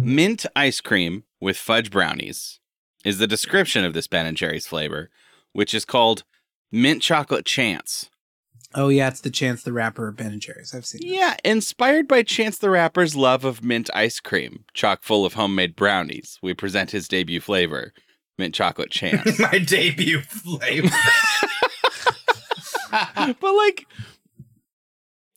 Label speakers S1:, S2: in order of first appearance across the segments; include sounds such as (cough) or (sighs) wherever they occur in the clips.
S1: Mint ice cream with fudge brownies is the description of this Ben and Jerry's flavor, which is called mint chocolate chance.
S2: Oh yeah, it's the Chance the Rapper Ben and Jerry's. I've seen.
S1: Yeah, inspired by Chance the Rapper's love of mint ice cream, chock full of homemade brownies, we present his debut flavor, mint chocolate chance. (laughs)
S3: My debut flavor. (laughs)
S1: but like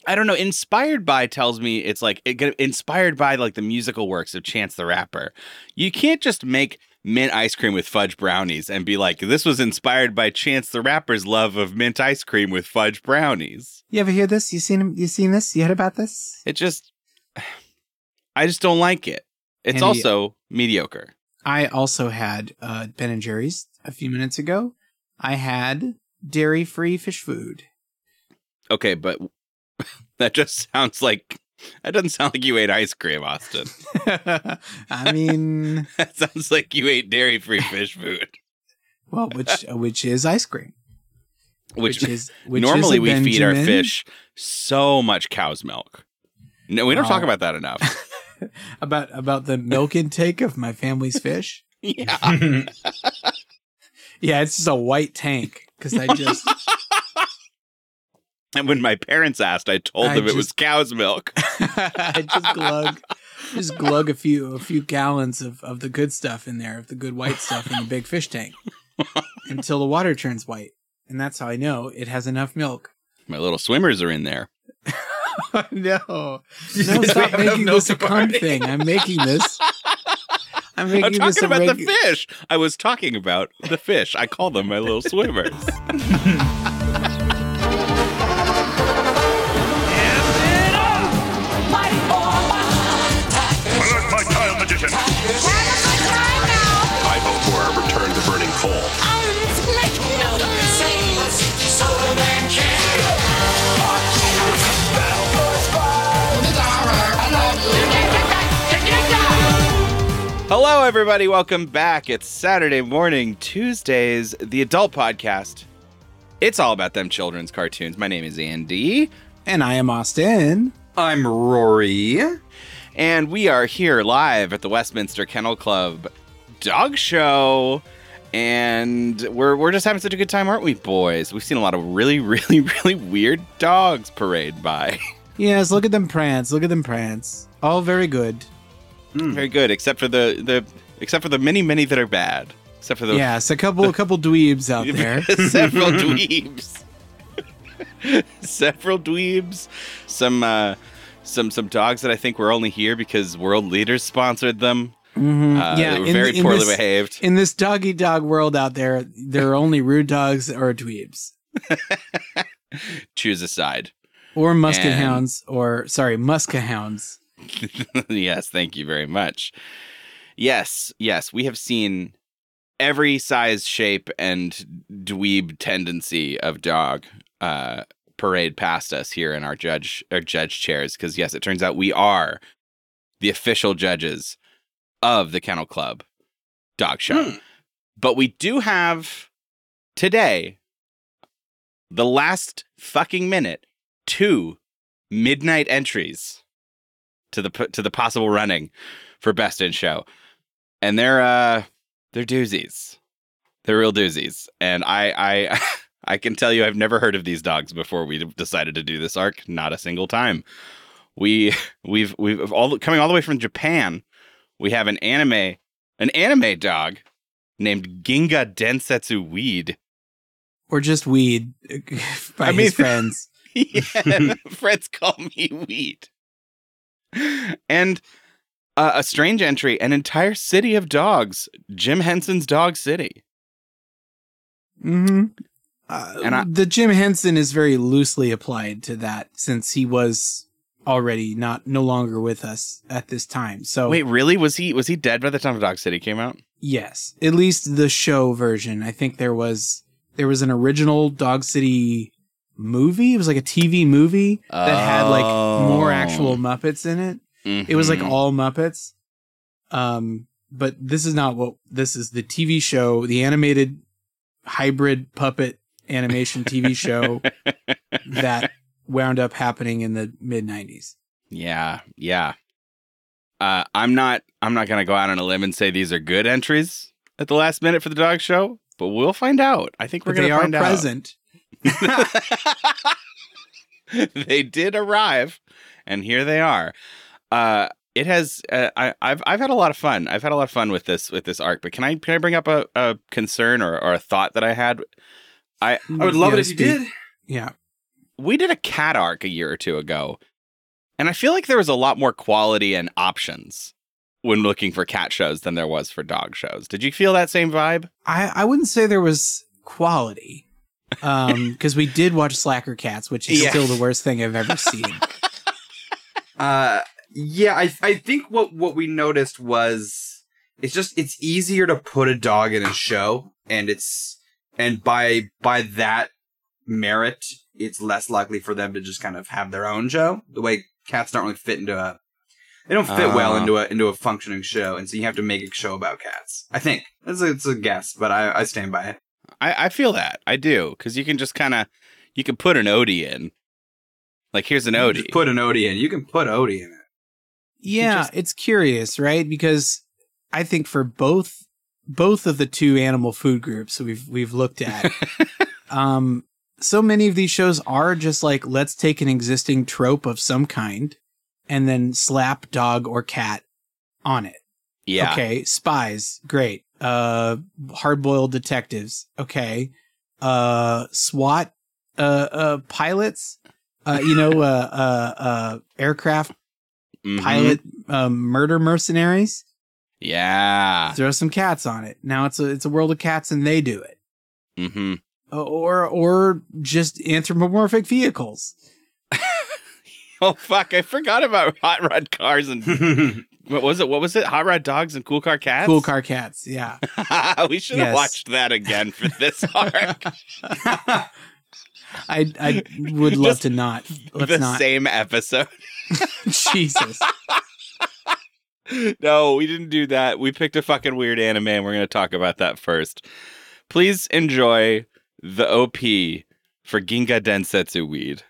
S1: I don't know, inspired by tells me it's like it inspired by like the musical works of Chance the Rapper. You can't just make mint ice cream with fudge brownies and be like this was inspired by Chance the Rapper's love of mint ice cream with fudge brownies.
S2: You ever hear this? You seen him? You seen this? You heard about this?
S1: It just (sighs) I just don't like it. It's
S2: Andy-
S1: also mediocre.
S2: I also had uh, Ben and Jerry's a few minutes ago. I had dairy-free fish food.
S1: Okay, but (laughs) that just sounds like that doesn't sound like you ate ice cream, Austin. (laughs)
S2: I mean, (laughs)
S1: that sounds like you ate dairy-free fish food.
S2: well, which uh, which is ice cream,
S1: Which,
S2: which is which
S1: normally
S2: is
S1: we feed our fish so much cow's milk. No, we don't
S2: Oh.
S1: talk about that enough.
S2: about about the milk intake of my family's fish.
S1: yeah.
S2: Yeah, it's just a white tank because I just
S1: And when my parents asked, I told
S2: I
S1: them it was cow's milk.
S2: I (laughs) (laughs) just glug just glug a few a few gallons of, of the good stuff in there, of the good white stuff in the big fish tank. (laughs) until the water turns white. And that's how I know it has enough milk.
S1: My little swimmers are in there.
S2: no. No, stop making this a cum thing. I'm making this. I'm
S1: I'm
S2: making this
S1: talking
S2: a
S1: about the fish. I was talking about the fish. I call them my little swimmers. Hello, everybody. Welcome back. It's Saturday morning, Tuesdays, the adult podcast. It's all about them children's cartoons. My name is Andy,
S2: And I am Austin.
S3: I'm Rory.
S1: and we are here live at the Westminster Kennel Club dog show. And we're, we're just having such a good time, aren't we, boys? We've seen a lot of really, (laughs) really, really weird dogs parade by.
S2: Yes, look at them prance. Look at them prance. All very good.
S1: Very good, except for the, the except for the many, many that are bad. Except for the
S2: Yes, a couple a couple dweebs out (laughs) there.
S1: several (laughs) dweebs. (laughs) several dweebs. Some uh some some dogs that I think were only here because world leaders sponsored them.
S2: Mhm.
S1: Uh,
S2: yeah,
S1: they were
S2: in-
S1: very
S2: in
S1: poorly
S2: this-
S1: behaved.
S2: In this doggy dog world out there, there are only rude dogs or dweebs.
S1: Choose a side.
S2: Or musket
S1: And-
S2: hounds, or sorry, muska hounds. (laughs)
S1: yes, thank you very much. Yes, yes, we have seen every size, shape, and dweeb tendency of dog uh, parade past us here in our judge our judge chairs. Because yes, it turns out we are the official judges of the Kennel Club Dog Show.
S3: Hmm.
S1: But we do have today the last fucking minute two midnight entries to the to the possible running for best in show, and they're uh they're doozies, they're real doozies, and I I (laughs) I can tell you I've never heard of these dogs before we decided to do this arc, not a single time. We (laughs) we've we've all coming all the way from Japan. We have an anime an anime dog named Ginga Densetsu Weed.
S2: Or just weed (laughs) by
S1: I mean-
S2: his friends.
S1: yeah, friends call me Weed. And uh, a strange entry, an entire city of dogs, Jim Henson's Dog City.
S2: hmm Uh,
S1: And I-
S2: the Jim Henson is very loosely applied to that since he was already not no longer with us at this time. So
S1: Wait, really? Was he was he dead by the time Dog City came out?
S2: yes, at least the show version. I think there was there was an original Dog City movie. It was like a TV movie that had like more
S1: Oh.
S2: actual Muppets in it. It was like
S1: Mhm.
S2: all Muppets. Um, but this is not what this is the TV show, the animated hybrid puppet animation TV (laughs) show that wound up happening in the mid 90s.
S1: Yeah, yeah. Uh, I'm not. I'm not gonna go out on a limb and say these are good entries at the last minute for the dog show, but we'll find out. I think we're
S2: But
S1: gonna
S2: are
S1: find
S2: present.
S1: Out. (laughs) they did arrive, and here they are. Uh, it has. Uh, I, I've I've had a lot of fun. I've had a lot of fun with this with this arc. But can I can I bring up a, a concern or, or a thought that I had? I
S3: I would love
S2: Yeah,
S3: it if you did.
S2: Yeah.
S1: we did a cat arc a year or two ago, and I feel like there was a lot more quality and options when looking for cat shows than there was for dog shows. Did you feel that same vibe?
S2: I, I wouldn't say there was quality. Um, because we did watch Slacker Cats, which is
S1: Yeah.
S2: still the worst thing I've ever seen. (laughs)
S3: Uh, yeah, I I think what what we noticed was it's just it's easier to put a dog in a show, and it's and by by that merit, it's less likely for them to just kind of have their own show. The way cats don't really fit into a they don't fit well
S1: Ah.
S3: into a into a functioning show, and so you have to make a show about cats. I think it's a, it's a guess, but I I stand by it.
S1: I, I feel that I do because you can just kind of you can put an Odie in. Like here's an
S3: You
S1: Odie.
S3: just put an Odie in. You can put Odie in it.
S2: Yeah,
S1: just-
S2: it's curious, right? Because I think for both both of the two animal food groups we've we've looked at, (laughs) um, so many of these shows are just like let's take an existing trope of some kind and then slap dog or cat on it.
S1: yeah.
S2: Okay, spies, great. Uh, hard-boiled detectives, okay. Uh, SWAT, uh, uh, pilots, uh, you know, uh, uh, uh, aircraft
S1: Mhm.
S2: pilot, um, murder mercenaries.
S1: Yeah.
S2: Throw some cats on it. Now it's a it's a world of cats, and they do it.
S1: Mm-hmm.
S2: Uh, Or or just anthropomorphic vehicles. (laughs)
S1: Oh fuck! I forgot about hot rod cars and (laughs) what was it? What was it? Hot rod dogs and cool car cats.
S2: Cool car cats. Yeah. (laughs)
S1: we should have
S2: Yes.
S1: watched that again for this (laughs) arc.
S2: I I would love
S1: Just
S2: to not. (laughs) Let's
S1: the
S2: not.
S1: same episode.
S2: Jesus.
S1: no, we didn't do that. We picked a fucking weird anime and we're going to talk about that first. Please enjoy the OP for Ginga Densetsu Weed.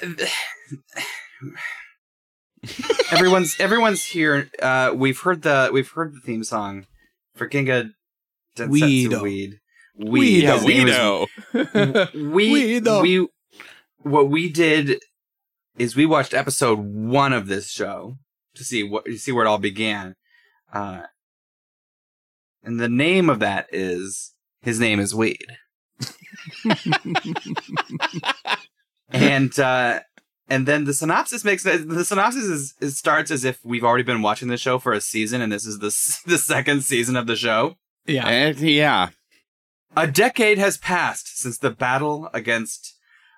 S1: (sighs)
S3: everyone's everyone's here. Uh, we've heard the we've heard the theme song for Ginga Densetsu
S2: Weedo.
S3: Weed.
S2: Weedo.
S1: Yeah,
S3: his
S1: we
S3: name is-
S1: know.
S3: We
S2: Weedo.
S3: we what we did is we watched episode one of this show to see what to see where it all began. Uh, and the name of that is his name is Weed. (laughs) (laughs) and uh and then the synopsis makes the synopsis is, is starts as if we've already been watching the show for a season and this is the (laughs) the second season of the show.
S2: Yeah.
S1: Yeah.
S3: A decade has passed since the battle against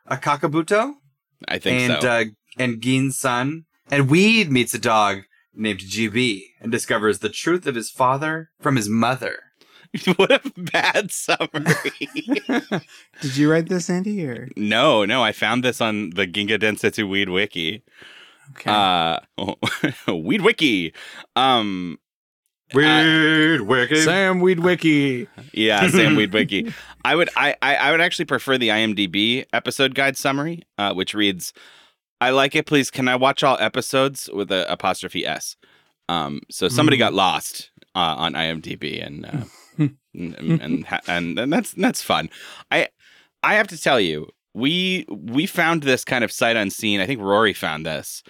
S3: Akakabuto
S1: I think
S3: and
S1: so.
S3: uh, and Gin's son, and Weed meets a dog named GB and discovers the truth of his father from his mother. (laughs)
S1: what a bad summary. (laughs)
S2: Did you write this, Andy? Or
S1: no, no, I found this on the Ginga Densetsu Weed Wiki.
S2: okay.
S1: Uh, (laughs) Weed Wiki. Um,
S3: Weird, wicked.
S2: Sam Weed Wiki.
S1: Yeah, Sam Weed Wiki. I would I, I I would actually prefer the IMDb episode guide summary, uh, which reads, "I like it. Please, can I watch all episodes with a apostrophe s?" Um, so somebody
S2: Mm.
S1: got lost uh, on IMDb, and uh, and and, and and that's that's fun. I I have to tell you, we we found this kind of sight unseen. I think Rory found this,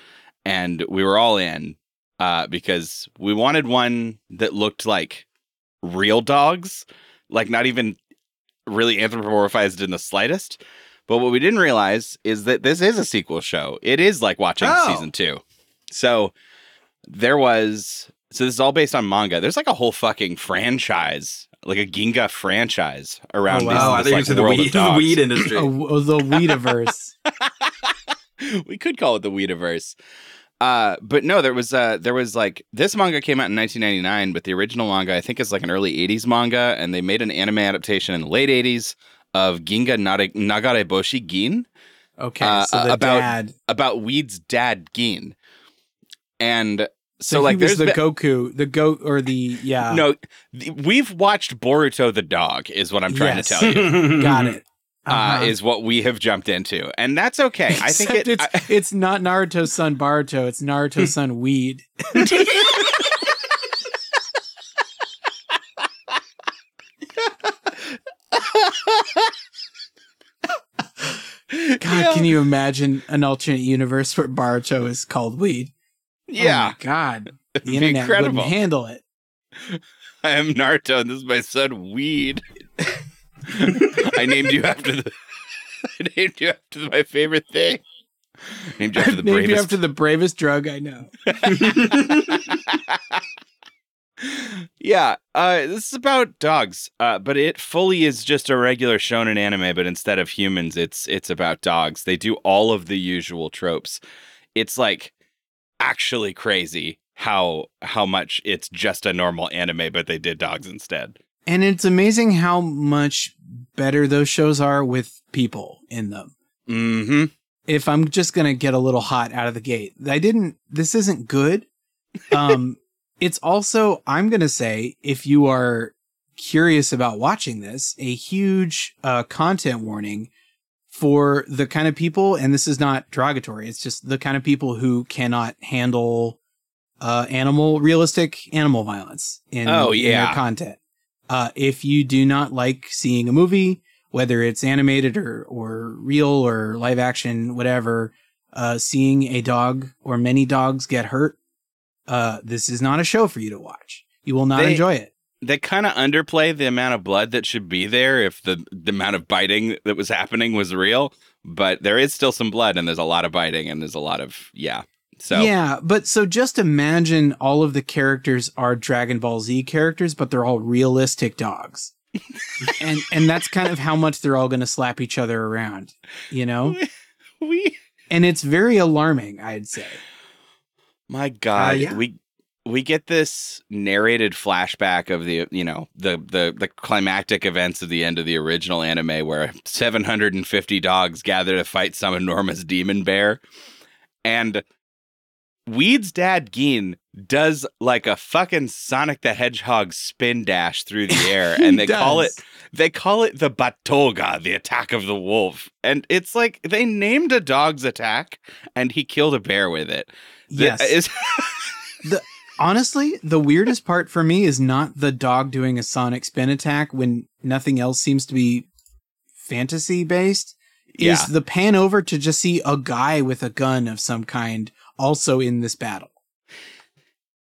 S1: and we were all in uh, because we wanted one that looked like real dogs, like not even really anthropomorphized in the slightest. But what we didn't realize is that this is a sequel show. It is like watching
S3: Oh.
S1: season two. So there was so this is all based on manga. There's like a whole fucking franchise, like a Ginga franchise around
S2: Oh,
S1: this,
S2: wow.
S3: Oh, I
S1: this,
S3: think
S1: like,
S3: you the
S1: world of
S3: weed, (laughs) the
S1: dogs.
S3: weed industry.
S2: Oh, oh, the Weediverse. (laughs)
S1: we could call it the Weediverse. Uh, but no, there was uh, there was like this manga came out in 1999, but the original manga I think is like an early 80s manga, and they made an anime adaptation in the late 80s of Ginga Nare- Nagareboshi Gin
S2: Okay,
S1: Uh,
S2: so the
S1: about-
S2: dad.
S1: about Weed's dad Gin, and so,
S2: So,
S1: like there's
S2: the
S1: been-
S2: Goku, the goat, or the yeah.
S1: no, th- we've watched Boruto the dog is what I'm trying
S2: Yes.
S1: to tell you. (laughs)
S2: got it. (laughs)
S1: Uh,
S2: Uh-huh.
S1: is what we have jumped into, and that's okay. I think it.
S2: it's
S1: I-
S2: it's not Naruto's son Boruto. It's Naruto's son (laughs) Weed. God,
S1: Yeah.
S2: can you imagine an alternate universe where Boruto is called Weed?
S1: Yeah,
S2: Oh God, (laughs) the internet
S1: incredible.
S2: wouldn't handle it. (laughs)
S1: I am Naruto, and this is my son Weed. I named you after the. (laughs) I named you after my favorite thing. Named you after the
S2: named you after the bravest drug I know.
S1: yeah, uh, this is about dogs, uh, but it fully is just a regular shonen anime. But instead of humans, it's it's about dogs. They do all of the usual tropes. It's like actually crazy how how much it's just a normal anime, but they did dogs instead.
S2: And it's amazing how much better those shows are with people in them.
S1: Mm-hmm.
S2: if I'm just gonna get a little hot out of the gate, I didn't. This isn't good. (laughs) Um, it's also I'm gonna say if you are curious about watching this, a huge uh, content warning for the kind of people, and this is not derogatory. It's just the kind of people who cannot handle uh, animal realistic animal violence in,
S1: Oh,
S2: in their content. Uh, if you do not like seeing a movie, whether it's animated or or real or live action, whatever, uh, seeing a dog or many dogs get hurt, uh, this is not a show for you to watch. You will not
S1: They-
S2: enjoy it.
S1: They kind of underplay the amount of blood that should be there if the the amount of biting that was happening was real but there is still some blood and there's a lot of biting and there's a lot of yeah so
S2: Yeah, but so just imagine all of the characters are Dragon Ball Z characters, but they're all realistic dogs. (laughs) and and that's kind of how much they're all going to slap each other around, you know?
S1: we
S2: And it's very alarming, I'd say.
S1: my god uh,
S3: yeah.
S1: we we get this narrated flashback of the you know the the the climactic events of the end of the original anime where (laughs) 750 dogs gather to fight some enormous demon bear and Weed's dad Gin does like a fucking Sonic the Hedgehog spin dash through the air (laughs) and they
S2: He
S1: call it they call it the Batoga, the attack of the wolf. And it's like they named a dog's attack and he killed a bear with it. The-
S2: Yes. Honestly, the weirdest part for me is not the dog doing a sonic spin attack when nothing else seems to be fantasy based.
S1: yeah.
S2: Is the pan over to just see a guy with a gun of some kind also in this battle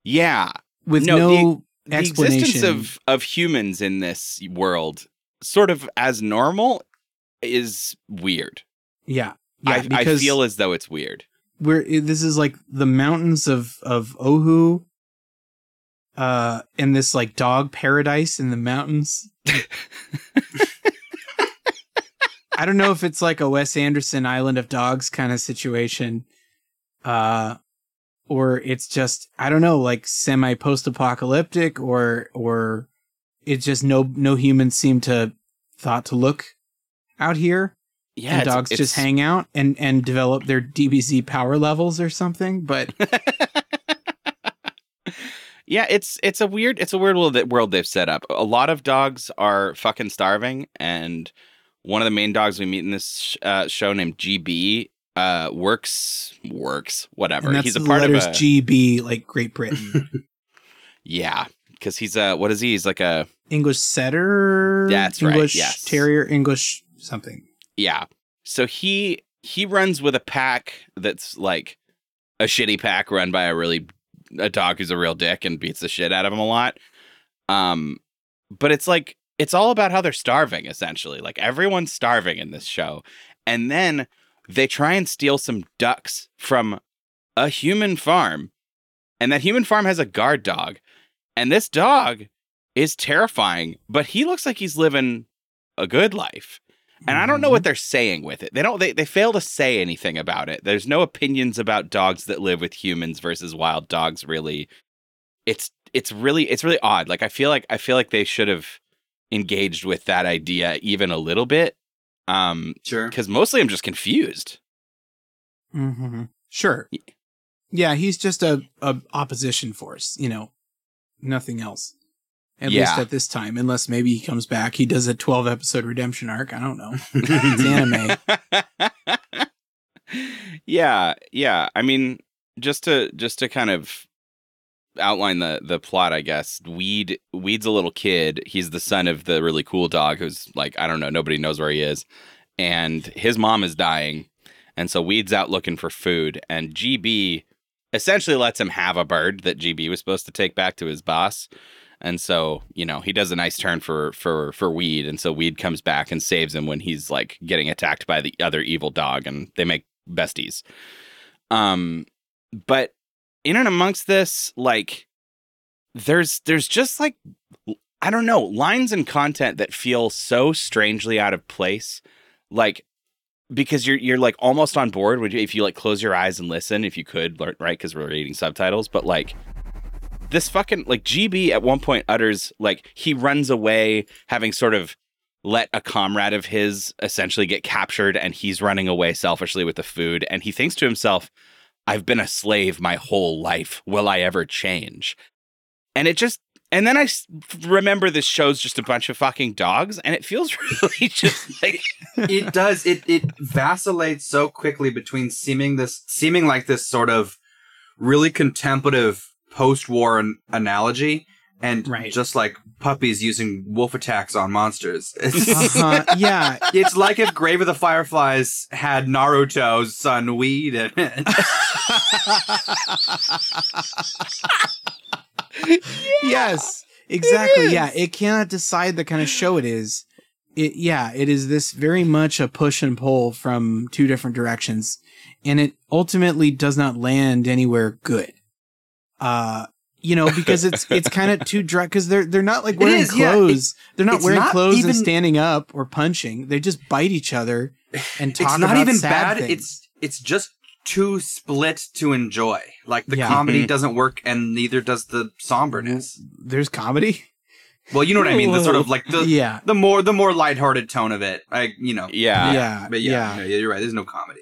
S1: Yeah.
S2: with
S1: No,
S2: no,
S1: The
S2: explanation
S1: existence of of humans in this world sort of as normal is weird.
S2: yeah yeah
S1: I, I feel as though it's weird.
S2: we're this is like the mountains of of Ohu uh in this like dog paradise in the mountains I don't know if it's like a Wes Anderson Island of Dogs kind of situation uh or it's just I don't know like semi post apocalyptic or or it's just no no humans seem to thought to look out here
S1: Yeah.
S2: and
S1: it's-
S2: dogs just
S1: it's-
S2: hang out and and develop their DBZ power levels or something. But (laughs)
S1: Yeah, it's it's a weird it's a weird world that world they've set up. A lot of dogs are fucking starving, and one of the main dogs we meet in this sh- uh, show named GB uh, works works whatever. He's a part of a
S2: GB, like Great Britain. (laughs)
S1: yeah, because he's a what is he? He's like a
S2: English setter.
S1: That's right,
S2: English
S1: yes.
S2: terrier, English something.
S1: Yeah. So he he runs with a pack that's like a shitty pack run by a really a dog who's a real dick and beats the shit out of him a lot. Um but it's like it's all about how they're starving essentially. Like everyone's starving in this show. And then they try and steal some ducks from a human farm. And that human farm has a guard dog. And this dog is terrifying, but he looks like he's living a good life. And I don't know what they're saying with it. They don't they, they fail to say anything about it. There's no opinions about dogs that live with humans versus wild dogs really. It's it's really it's really odd. Like I feel like I feel like they should have engaged with that idea even a little bit. Um
S3: Sure.
S1: cuz mostly I'm just confused.
S2: Mm-hmm. Sure. Yeah, he's just a, a opposition force, you know, nothing else. At
S1: Yeah.
S2: least at this time, unless maybe he comes back. He does a 12 episode redemption arc. I don't know. (laughs) It's anime. (laughs)
S1: yeah, yeah. I mean, just to just to kind of outline the the plot, I guess. Weed Weed's a little kid. He's the son of the really cool dog who's like, I don't know, nobody knows where he is. And his mom is dying. And so Weed's out looking for food. And GB essentially lets him have a bird that GB was supposed to take back to his boss. And so, you know, he does a nice turn for for for Weed, and so Weed comes back and saves him when he's like getting attacked by the other evil dog, and they make besties. Um, but in and amongst this, like, there's there's just like I don't know lines and content that feel so strangely out of place, like because you're you're like almost on board would you- if you like close your eyes and listen if you could learn right because we're reading subtitles but like this fucking like GB at one point utters like he runs away having sort of let a comrade of his essentially get captured and he's running away selfishly with the food. And he thinks to himself I've been a slave my whole life. Will I ever change? And it just and then I remember this show's just a bunch of fucking dogs and it feels (laughs) really just like (laughs)
S3: it does. It it vacillates so quickly between seeming this seeming like this sort of really contemplative post-war an- analogy and
S2: Right.
S3: just like puppies using wolf attacks on monsters (laughs)
S2: Uh-huh. Yeah. (laughs)
S3: it's like if grave of the fireflies had naruto's son weed in it (laughs)
S2: yes. Exactly. Yeah. It cannot decide the kind of show it is. It, yeah, it is this very much a push and pull from two different directions. And it ultimately does not land anywhere good. Uh, you know, because it's, it's (laughs) kind of too dry, cause they're, they're not like wearing
S3: is, yeah.
S2: clothes. they're not wearing
S3: not
S2: clothes and standing up or punching. They just bite each other and talk
S3: it's not
S2: about
S3: even
S2: sad
S3: bad
S2: things.
S3: it's it's just too split to enjoy like the
S2: Yeah.
S3: comedy
S1: Mhm.
S3: doesn't work and neither does the somberness
S2: There's comedy.
S3: well you know what i mean the sort of like the
S2: yeah.
S3: the more the more lighthearted tone of it i you know
S1: yeah
S2: yeah.
S3: but yeah, no, you're right there's no comedy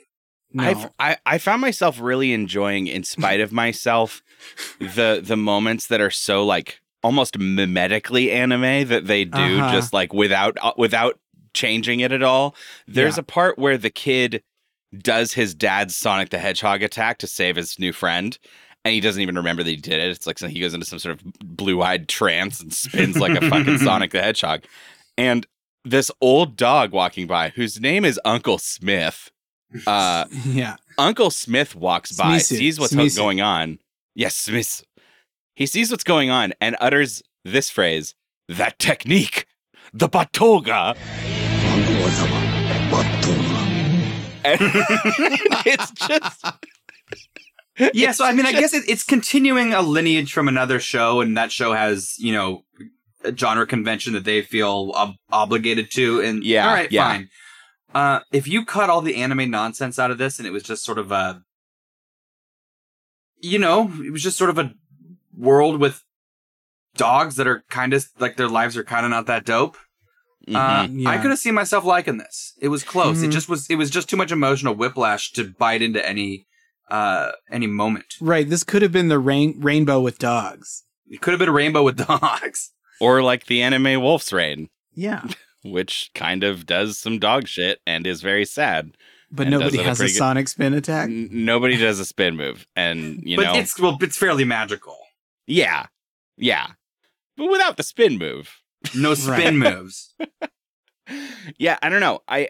S2: No.
S1: I've, I I found myself really enjoying, in spite of myself, (laughs) the the moments that are so like almost mimetically anime that they do,
S2: Uh-huh.
S1: just like without uh, without changing it at all. There's
S2: Yeah.
S1: a part where the kid does his dad's Sonic the Hedgehog attack to save his new friend. And he doesn't even remember that he did it. It's like he goes into some sort of blue-eyed trance and spins like a fucking (laughs) Sonic the Hedgehog. And this old dog walking by, whose name is Uncle Smith, uh, (laughs)
S2: yeah.
S1: Uncle Smith walks by,
S2: Smisu.
S1: sees what's
S2: Smisu.
S1: going on. Yes, Smith. He sees what's going on and utters this phrase: "That technique, the batoga." And (laughs) it's just
S3: yeah so i mean i guess it, it's continuing a lineage from another show and that show has you know a genre convention that they feel ob- obligated to and
S1: Yeah,
S3: all right
S1: yeah.
S3: fine uh if you cut all the anime nonsense out of this and it was just sort of a you know it was just sort of a world with dogs that are kind of like their lives are kind of not that dope uh,
S1: Mhm.
S2: Yeah.
S3: I could have seen myself liking this. It was close. It
S2: Mhm.
S3: just was. It was just too much emotional whiplash to bite into any uh any moment.
S2: Right. This could have been the rain- rainbow with dogs.
S3: It could have been a rainbow with (laughs) dogs.
S1: Or like the anime Wolf's Rain,
S2: Yeah,
S1: which kind of does some dog shit and is very sad.
S2: but nobody
S1: does it a
S2: has a
S1: pretty good-
S2: sonic spin attack.
S1: N- nobody does a spin move, and you
S3: but
S1: know,
S3: it's well, it's fairly magical.
S1: yeah, yeah, but without the spin move.
S3: No (laughs) spin moves. (laughs)
S1: yeah, I don't know. I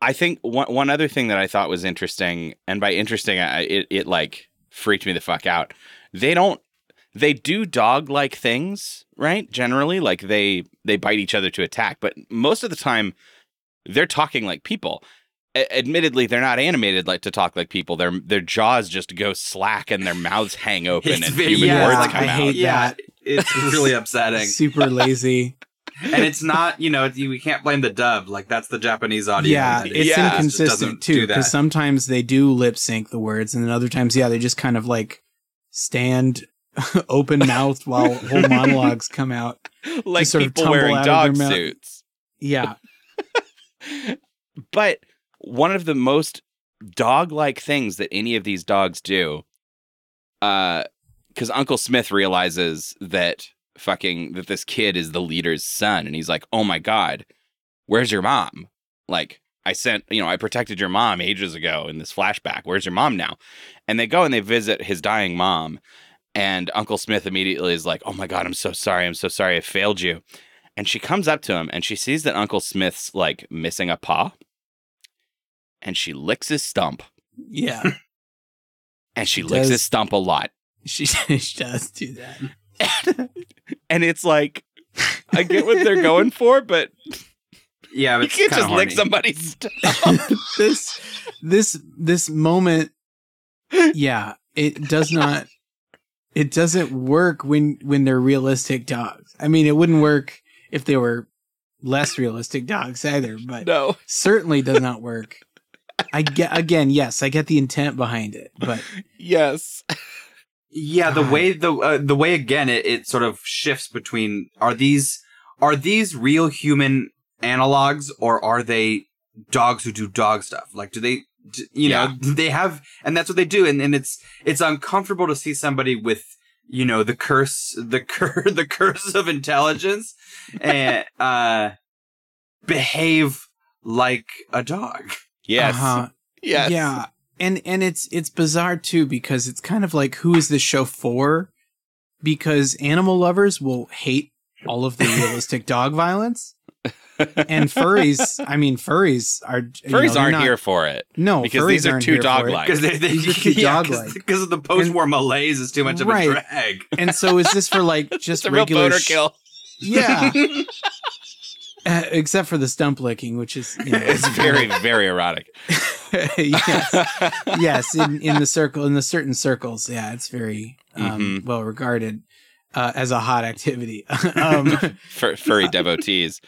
S1: I think one one other thing that I thought was interesting, and by interesting, I, it it like freaked me the fuck out. They don't. They do dog like things, right? Generally, like they they bite each other to attack, but most of the time, they're talking like people. A- admittedly, they're not animated like to talk like people. Their their jaws just go slack and their mouths hang (laughs) open
S3: It's
S1: and
S3: very-
S1: human
S3: yeah,
S1: words
S3: like,
S1: come
S2: I
S1: out.
S2: hate
S3: yeah,
S2: that.
S3: it's (laughs) really upsetting.
S2: Super lazy. (laughs)
S3: and it's not, you know, we can't blame the dub. Like that's the Japanese audience.
S2: yeah, it's
S3: just doesn't
S2: inconsistent
S3: do
S2: too because sometimes they do lip sync the words, and then other times, yeah, they just kind of like stand (laughs) open mouthed while (laughs) whole monologues come out.
S1: like
S2: sort of
S1: people
S2: tumble
S1: wearing
S2: of
S1: dog suits.
S2: Yeah, (laughs)
S1: but one of the most dog-like things that any of these dogs do uh cuz Uncle Smith realizes that fucking that this kid is the leader's son and he's like, "Oh my god, where's your mom?" Like I sent, you know, I protected your mom ages ago in this flashback. Where's your mom now? And they go and they visit his dying mom. And Uncle Smith immediately is like, Oh my God, I'm so sorry. I'm so sorry. I failed you. And she comes up to him and she sees that Uncle Smith's like missing a paw. And she licks his stump.
S2: yeah, (laughs)
S1: And she
S2: She
S1: licks
S2: does.
S1: his stump a lot.
S2: she, (laughs) she does do that. (laughs)
S1: And it's like, I get what they're going for, but
S3: yeah, but
S1: you can't
S3: kinda
S1: just lick somebody's stump.
S2: this this this moment yeah it does not it doesn't work when when they're realistic dogs i mean it wouldn't work if they were less realistic dogs either but
S1: no.
S2: certainly does not work i get again yes i get the intent behind it but (laughs)
S1: Yes.
S3: Yeah, the way the uh, the way again it, it sort of shifts between are these are these real human analogs or are they dogs who do dog stuff? Like, do they, d- you know, they have, and that's what they do, and and it's it's uncomfortable to see somebody with you know the curse the (laughs) cur the curse of intelligence and (laughs) uh behave like a dog.
S1: Yes.
S2: uh-huh.
S1: Yes.
S2: Yeah. And and it's it's bizarre too because it's kind of like who is this show for? Because animal lovers will hate all of the (laughs) realistic dog violence. And furries, I mean furries are you (laughs) know,
S1: Furries
S2: they're
S1: aren't
S2: not-
S1: here for it.
S2: No,
S1: because
S2: furries
S1: these are too
S2: here
S1: dog-like.
S3: Because they, they (laughs)
S2: These too
S3: yeah,
S2: dog-like. (laughs)
S3: because of the post-war malaise is too much of
S2: Right.
S3: a drag.
S2: And so is this for like just
S1: It's a real
S2: regular
S1: boner
S2: sh-
S1: kill.
S2: Yeah. Uh, except for the stump licking, which is you know,
S1: It's very, very erotic.
S2: yes. yes, in, in the circle, in the certain circles, yeah, it's very um,
S1: Mhm.
S2: well regarded uh, as a hot activity. um,
S1: Fur- furry devotees.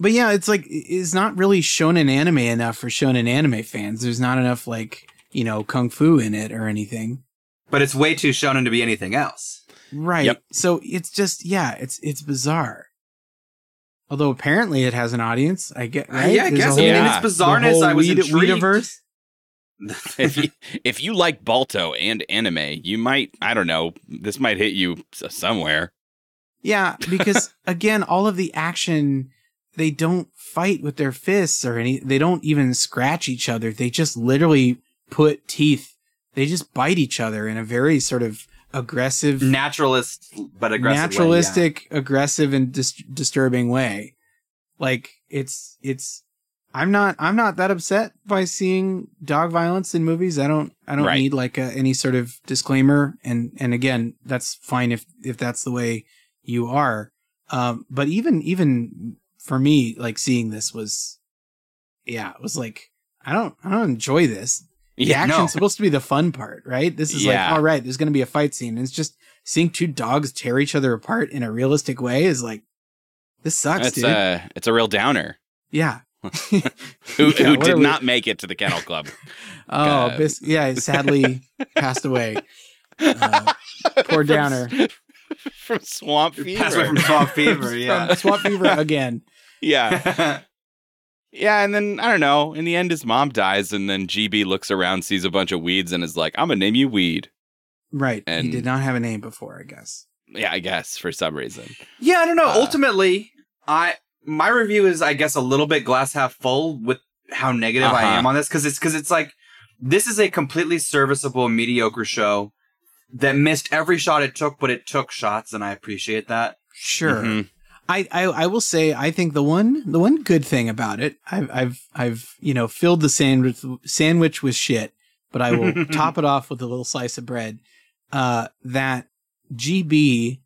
S2: But yeah, it's like it's not really shown in anime enough for shown in anime fans. There's not enough like you know kung fu in it or anything,
S3: But it's way too shonen to be anything else.
S2: right?
S1: Yep.
S2: So it's just yeah, it's it's bizarre. Although apparently it has an audience, I get right.
S3: Uh, yeah, I
S2: There's
S3: guess.
S2: whole-
S3: I mean, in
S1: Yeah.
S3: its bizarreness,
S2: the
S3: I was
S2: whole weed-
S3: intrigued.
S2: Weediverse. (laughs)
S1: if you if you like Balto and anime, you might I don't know. This might hit you somewhere.
S2: Yeah, because (laughs) again, all of the action, they don't fight with their fists or any, they don't even scratch each other. They just literally put teeth. They just bite each other in a very sort of aggressive,
S3: Naturalist, but aggressive. way, yeah.
S2: naturalistic, aggressive and dis- disturbing way. Like it's, it's, I'm not, I'm not that upset by seeing dog violence in movies. I don't, I don't
S1: Right.
S2: need like a, any sort of disclaimer. And, and again, that's fine if, if that's the way you are. Um, but even, even for me, like seeing this was, yeah, it was like, I don't, I don't enjoy this. The
S1: Yeah,
S2: action's
S3: no.
S2: supposed to be the fun part, right? This is
S1: Yeah.
S2: like, all right, there's going to be a fight scene. And it's just seeing two dogs tear each other apart in a realistic way is like, this sucks,
S1: It's
S2: dude.
S1: a it's a real downer.
S2: yeah. (laughs) (laughs)
S1: Who
S2: Yeah,
S1: who
S2: what are
S1: did
S2: we-
S1: not make it to the kennel club? (laughs)
S2: Oh,
S1: God.
S2: bis- yeah, sadly passed away. Uh, poor downer.
S1: from swamp fever.
S3: Passed away from swamp fever. Yeah.
S2: From Swamp Fever again.
S1: Yeah, (laughs) yeah, and then I don't know. In the end, his mom dies, and then GB looks around, sees a bunch of weeds, and is like, "I'm gonna name you Weed."
S2: Right. he did not have a name before, I guess.
S1: Yeah, I guess for some reason.
S3: Yeah, I don't know.
S1: Uh,
S3: Ultimately, I my review is, I guess, a little bit glass half full with how negative I
S1: Uh-huh.
S3: am on this because it's because it's like this is a completely serviceable, mediocre show that missed every shot it took, but it took shots, and I appreciate that.
S2: Sure.
S1: Mhm.
S2: I, I I will say I think the one the one good thing about it I've I've I've you know filled the sandwich sandwich with shit, but I will (laughs) top it off with a little slice of bread. Uh, that GB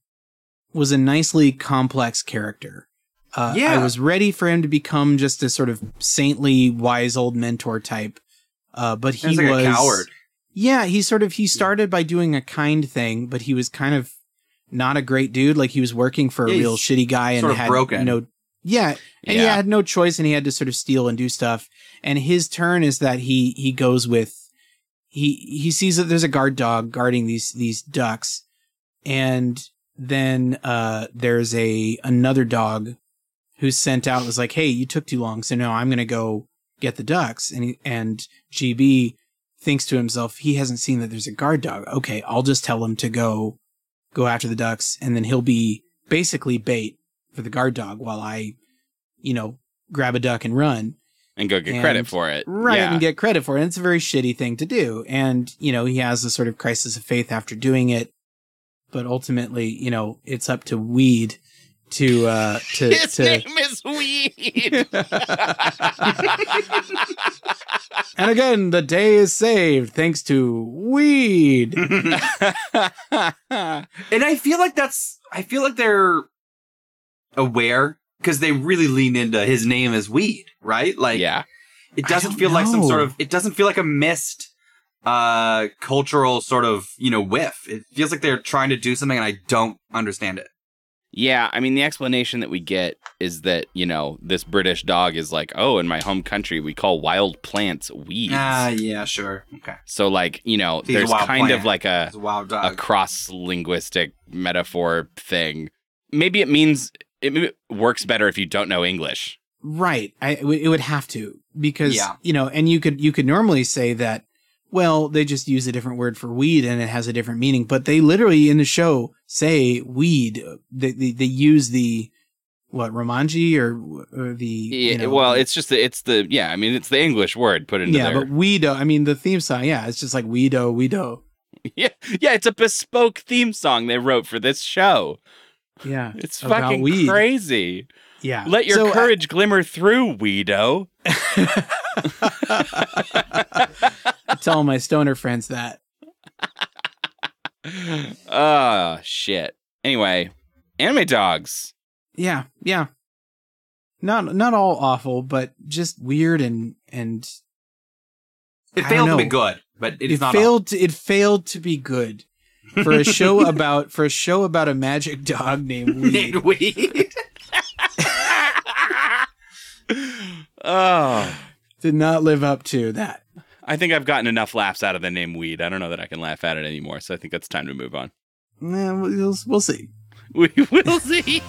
S2: was a nicely complex character. Uh,
S3: Yeah.
S2: I was ready for him to become just a sort of saintly, wise old mentor type. Uh, but he
S3: He's like
S2: was
S3: a coward.
S2: yeah, he sort of he started by doing a kind thing, but he was kind of not a great dude. Like he was working for a
S3: Yeah,
S2: real shitty guy and had
S3: broken.
S2: no yeah, and he had no choice and he had to sort of steal and do stuff. And his turn is that he he goes with he he sees that there's a guard dog guarding these these ducks, and then uh there's a another dog who's sent out was like, hey, you took too long, so now I'm gonna go get the ducks. And he, and GB thinks to himself, he hasn't seen that there's a guard dog. Okay, I'll just tell him to go go after the ducks, and then he'll be basically bait for the guard dog while I, you know, grab a duck and run.
S1: And go get
S2: And-
S1: credit for it.
S2: Right,
S1: Yeah.
S2: and get credit for it. And it's a very shitty thing to do. And, you know, he has a sort of crisis of faith after doing it. But ultimately, you know, it's up to Weed to uh to
S1: His
S2: to
S1: name is Weed. (laughs)
S2: And again, the day is saved thanks to Weed. (laughs)
S3: And I feel like that's I feel like they're aware because they really lean into his name is weed, right? Like
S1: yeah.
S3: it doesn't
S2: don't
S3: feel like some sort of it doesn't feel like a missed uh cultural sort of, you know, whiff. It feels like they're trying to do something and I don't understand it.
S1: Yeah, I mean the explanation that we get is that, you know, this British dog is like, "Oh, in my home country we call wild plants weeds."
S3: Ah, yeah, sure. Okay.
S1: so like, you know,
S3: He's
S1: there's kind of like a
S3: a wild
S1: a cross linguistic metaphor thing. Maybe it means it it works better if you don't know English.
S2: Right. I it would- it would have to because
S3: Yeah.
S2: you know, and you could you could normally say that well, they just use a different word for weed and it has a different meaning, but they literally in the show say weed. They they, they use the what Romanji or, or the
S1: Yeah,
S2: you know,
S1: well, it's just the, it's the yeah, I mean it's the English word put into
S2: yeah,
S1: there.
S2: but Weedo. I mean, the theme song. Yeah, it's just like Weedo, Weedo. (laughs)
S1: yeah, yeah, it's a bespoke theme song they wrote for this show.
S2: Yeah, (laughs)
S1: It's fucking
S2: weed.
S1: crazy.
S2: yeah.
S1: Let your
S2: So, uh,
S1: courage glimmer through, Weedo. (laughs)
S2: I (laughs) tell my stoner friends that.
S1: oh (laughs) shit. Anyway, anime dogs.
S2: Yeah, yeah. Not not all awful, but just weird and and
S3: it
S2: I
S3: failed
S2: don't
S3: to be
S2: know.
S3: good, but
S2: it
S3: it's not
S2: failed. To, it failed to be good for a show (laughs) about for a show about a magic dog named Weed.
S3: named weed.
S1: Oh,
S2: Did not live up to that.
S1: I think I've gotten enough laughs out of the name Weed. I don't know that I can laugh at it anymore, so I think it's time to move on.
S2: Eh, we'll, we'll see. (laughs)
S1: We will see.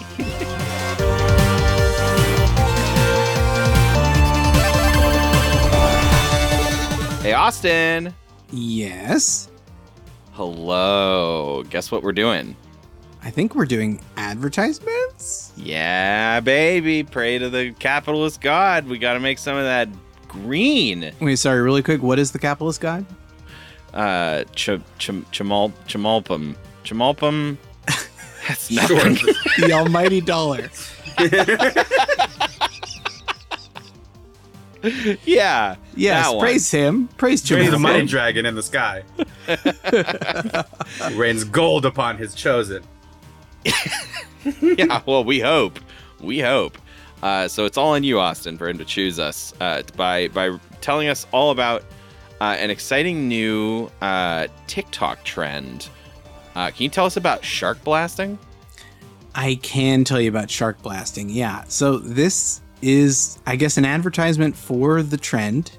S1: Hey, Austin.
S2: Yes,
S1: Hello. Guess what we're doing?
S2: I think we're doing advertisements.
S1: Yeah, baby. Pray to the capitalist god. We got to make some of that green.
S2: Wait, sorry, really quick. What is the capitalist god?
S1: Uh, ch- ch- chimal- chimalpum. Chimalpum. (laughs) That's nothing.
S2: The almighty dollar. (laughs)
S1: yeah.
S2: Yes,
S1: that one.
S2: praise him. Praise
S3: Praise the
S2: Chimalpum.
S3: money dragon in the sky. (laughs) Who rains gold upon his chosen.
S1: yeah, well, we hope. We hope. Uh, so it's all on you, Austin, for him to choose us uh, by by telling us all about uh, an exciting new uh, TikTok trend. Uh, can you tell us about shark blasting?
S2: I can tell you about shark blasting. Yeah. So this is, I guess, an advertisement for the trend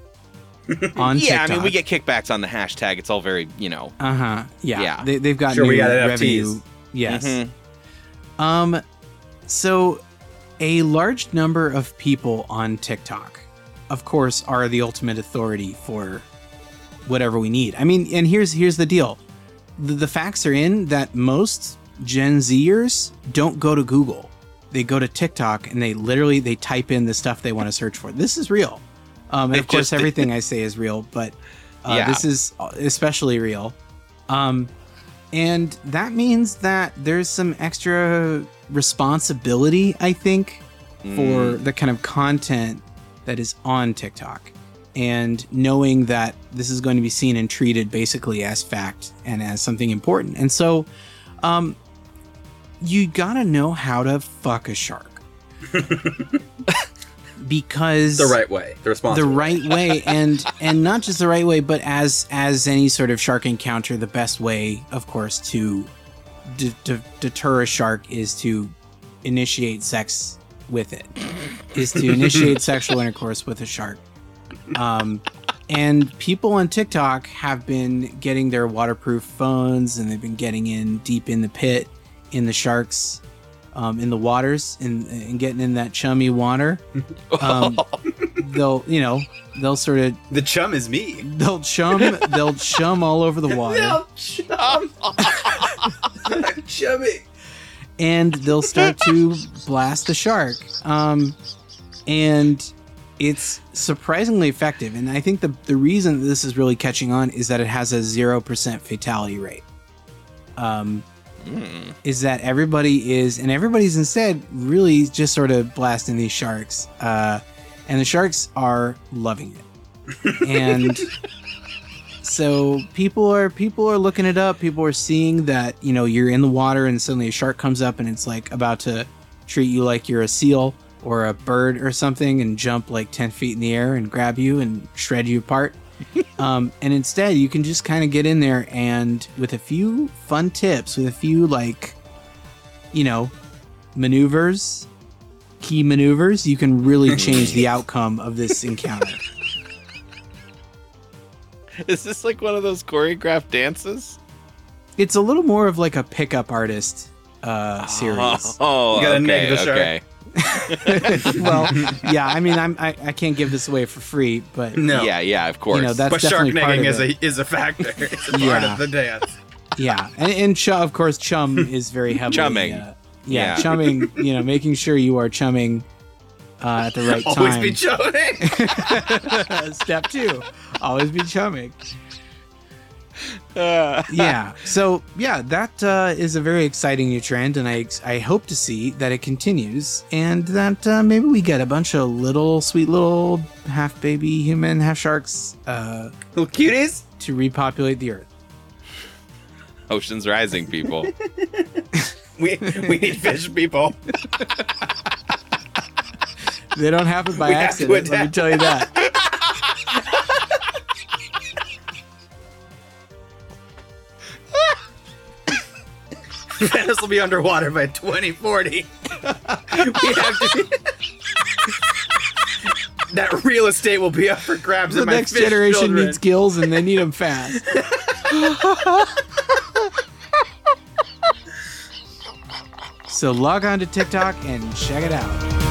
S2: (laughs) on
S1: yeah,
S2: TikTok.
S1: I mean, we get kickbacks on the hashtag. It's all very, you know.
S2: Uh huh. Yeah.
S1: Yeah.
S2: They, they've got
S3: Sure,
S2: new
S3: we got
S2: revenue. Yes.
S1: Mhm.
S2: Um. So, a large number of people on TikTok, of course, are the ultimate authority for whatever we need. I mean, and here's here's the deal: the, the facts are in that most Gen Zers don't go to Google. They go to TikTok and they literally they type in the stuff they want to search for. This is real. Um, and of course, everything I (laughs) say is real, but uh,
S1: Yeah.
S2: this is especially real. Um, and that means that there's some extra responsibility, I think, for the kind of content that is on TikTok. And knowing that this is going to be seen and treated basically as fact and as something important. And so, um, you gotta know how to fuck a shark. (laughs) because
S3: the right way, the responsible.
S2: the right way (laughs) and and not just the right way but as as any sort of shark encounter the best way of course to d- d- deter a shark is to initiate sex with it. Is to initiate (laughs) sexual intercourse with a shark. Um and people on TikTok have been getting their waterproof phones and they've been getting in deep in the pit in the sharks um, in the waters and, and getting in that chummy water um, (laughs) they'll you know they'll sort of
S3: The chum is me.
S2: they'll chum they'll chum all over the water They'll
S3: chum. (laughs) Chummy.
S2: and they'll start to blast the shark um, and it's surprisingly effective and i think the, the reason this is really catching on is that it has a 0% fatality rate um, is that everybody is and everybody's instead really just sort of blasting these sharks uh, and the sharks are loving it. And so people are people are looking it up. People are seeing that you know you're in the water and suddenly a shark comes up and it's like about to treat you like you're a seal or a bird or something and jump like 10 feet in the air and grab you and shred you apart um, and instead you can just kind of get in there and with a few fun tips with a few like you know maneuvers key maneuvers you can really (laughs) change the outcome of this encounter
S1: Is this like one of those choreographed dances?
S2: it's a little more of like a pickup artist uh series (laughs)
S1: Oh,
S3: You gotta
S1: okay,
S3: neg
S1: okay. (laughs)
S2: well yeah i mean I'm, I, I can't give this away for free but
S3: No.
S1: Yeah, yeah, of course.
S2: you know that's
S3: but shark
S2: definitely part
S3: negging
S2: of
S3: is a is a factor. It's a part
S2: Yeah.
S3: of the dance.
S2: yeah and, and ch- of course chum is very heavily
S1: Chumming.
S2: uh, yeah,
S1: Yeah.
S2: chumming you know making sure you are chumming uh, at the right
S3: Always
S2: time
S3: be chumming. (laughs)
S2: step two always be chumming (laughs) yeah so yeah that uh, is a very exciting new trend and I, I hope to see that it continues and that uh, maybe we get a bunch of little sweet little half baby human half sharks uh,
S3: Little cuties.
S2: to repopulate the earth
S1: Ocean's Rising, people. (laughs)
S3: We we need fish people.
S2: they don't happen by (laughs)
S3: We
S2: accident let me tell you that
S3: Venice will be underwater by 2040. (laughs) we have to. that real estate will be up for grabs.
S2: the next generation
S3: children.
S2: needs gills and they need them fast (laughs) so log on to tiktok and check it out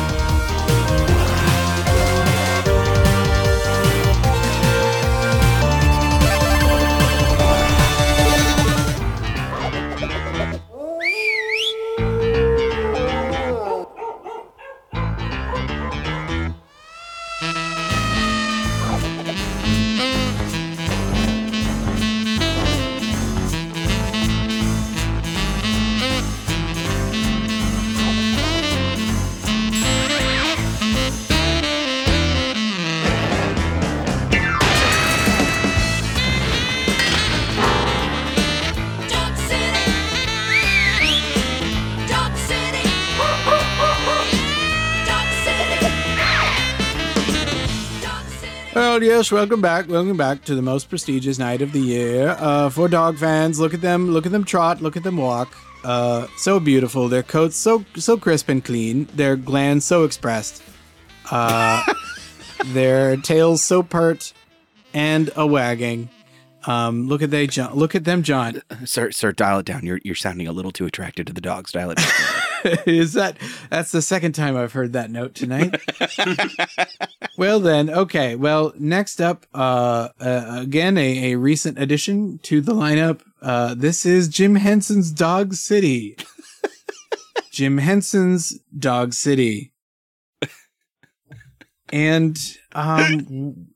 S2: Welcome back. Welcome back to the most prestigious night of the year. Uh, for dog fans, look at them, look at them trot, look at them walk. Uh, so beautiful. Their coats so so crisp and clean. Their glands so expressed. Uh, (laughs) their tails so pert and a wagging. Um, look at they, John. Look at them, John. (laughs)
S1: Sir, sir, dial it down. You're you're sounding a little too attracted to the dogs. Dial it down. (laughs)
S2: Is that that's the second time I've heard that note tonight? (laughs) well then, okay. Well, next up, uh, uh again a, a recent addition to the lineup. Uh, this is Jim Henson's Dog City. Jim Henson's Dog City. And um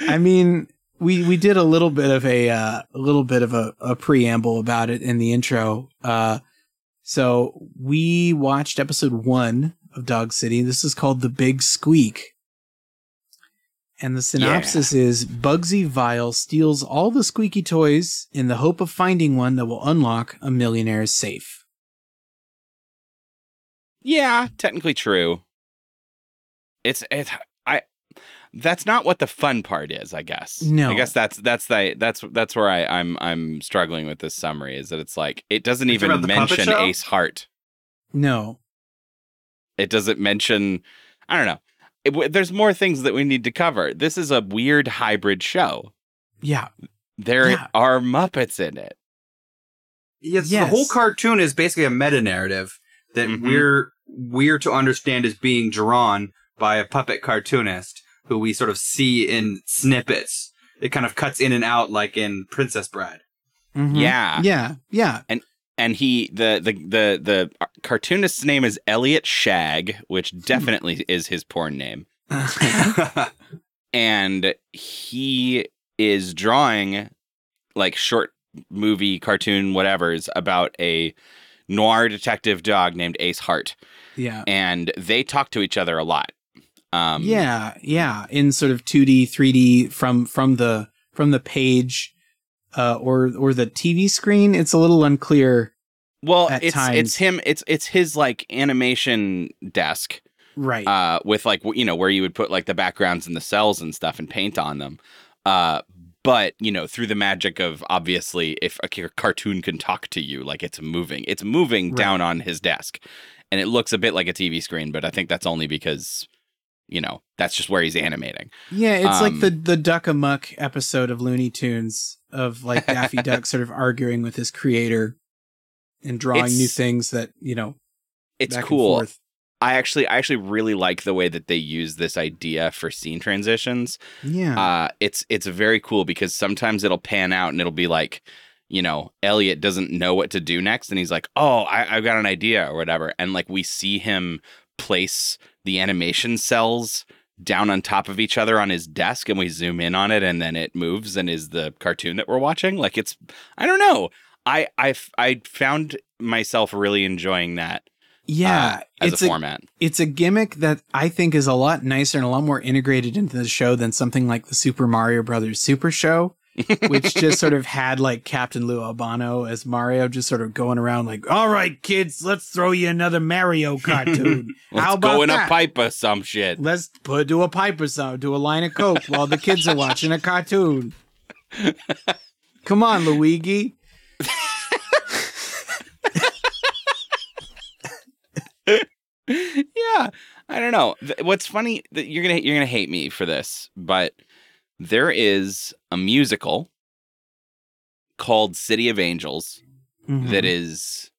S2: I mean, we we did a little bit of a uh, a little bit of a, a preamble about it in the intro. Uh, so we watched episode one of Dog City. This is called The Big Squeak. And the synopsis is Bugsy Vile steals all the squeaky toys in the hope of finding one that will unlock a millionaire's safe.
S1: yeah, technically true. It's it. I. That's not what the fun part is. I guess.
S2: No.
S1: I guess that's that's the that's that's where I I'm I'm struggling with this summary. Is that it's like it doesn't
S3: It's
S1: even
S3: about the puppet
S1: mention? Ace Hart.
S2: No.
S1: It doesn't mention. I don't know. It, w- there's more things that we need to cover. This is a weird hybrid show.
S2: Yeah.
S1: There
S2: Yeah.
S1: are Muppets in it.
S3: Yes,
S2: Yes.
S3: the whole cartoon is basically a meta narrative that
S1: Mhm.
S3: we're we're to understand as being drawn by a puppet cartoonist who we sort of see in snippets. It kind of cuts in and out like in Princess Bride.
S2: Mhm.
S1: Yeah.
S2: Yeah. Yeah.
S1: and and he the the the the cartoonist's name is Elliot Shag, which
S2: Hmm.
S1: definitely is his porn name, (laughs) and he is drawing like short movie cartoon whatever's about a noir detective dog named Ace Hart,
S2: yeah.
S1: and they talk to each other a lot. Um,
S2: yeah yeah in sort of 2d 3d from from the from the page uh or or the tv screen it's a little unclear
S1: Well,
S2: At
S1: it's
S2: times.
S1: it's him. It's it's his like animation desk.
S2: right
S1: uh, with like you know where you would put like the backgrounds and the cells and stuff and paint on them. Uh, but you know through the magic of obviously if a cartoon can talk to you, like it's moving, it's moving
S2: Right.
S1: down on his desk, and it looks a bit like a TV screen. But I think that's only because you know that's just where he's animating.
S2: yeah it's like
S1: um,
S2: the the duck amuck episode of looney tunes of like daffy (laughs) duck sort of arguing with his creator and drawing new things that you know
S1: It's
S2: back and
S1: cool.
S2: forth.
S1: I actually I actually really like the way that they use this idea for scene transitions.
S2: yeah
S1: uh, it's it's very cool because sometimes it'll pan out and it'll be like, you know, Elliot doesn't know what to do next, and he's like, "Oh, I, I've got an idea" or whatever, and like we see him place the animation cells down on top of each other on his desk, and we zoom in on it, and then it moves and is the cartoon that we're watching. Like it's, I don't know, I I I found myself really enjoying that
S2: yeah
S1: uh, as
S2: it's
S1: a
S2: a,
S1: format.
S2: it's a gimmick that I think is a lot nicer and a lot more integrated into the show than something like the Super Mario Brothers Super Show, which just (laughs) sort of had like Captain Lou Albano as Mario, just sort of going around like, "All right, kids, let's throw you another Mario (laughs) cartoon.
S1: Let's
S2: How about
S1: go in
S2: that?
S1: a pipe or some shit.
S2: Let's put do a pipe or some, do a line of coke while the kids are watching a cartoon. (laughs) Come on, Luigi."
S1: yeah, I don't know. What's funny that you're gonna you're gonna hate me for this, but there is a musical called City of Angels
S2: Mhm.
S1: that is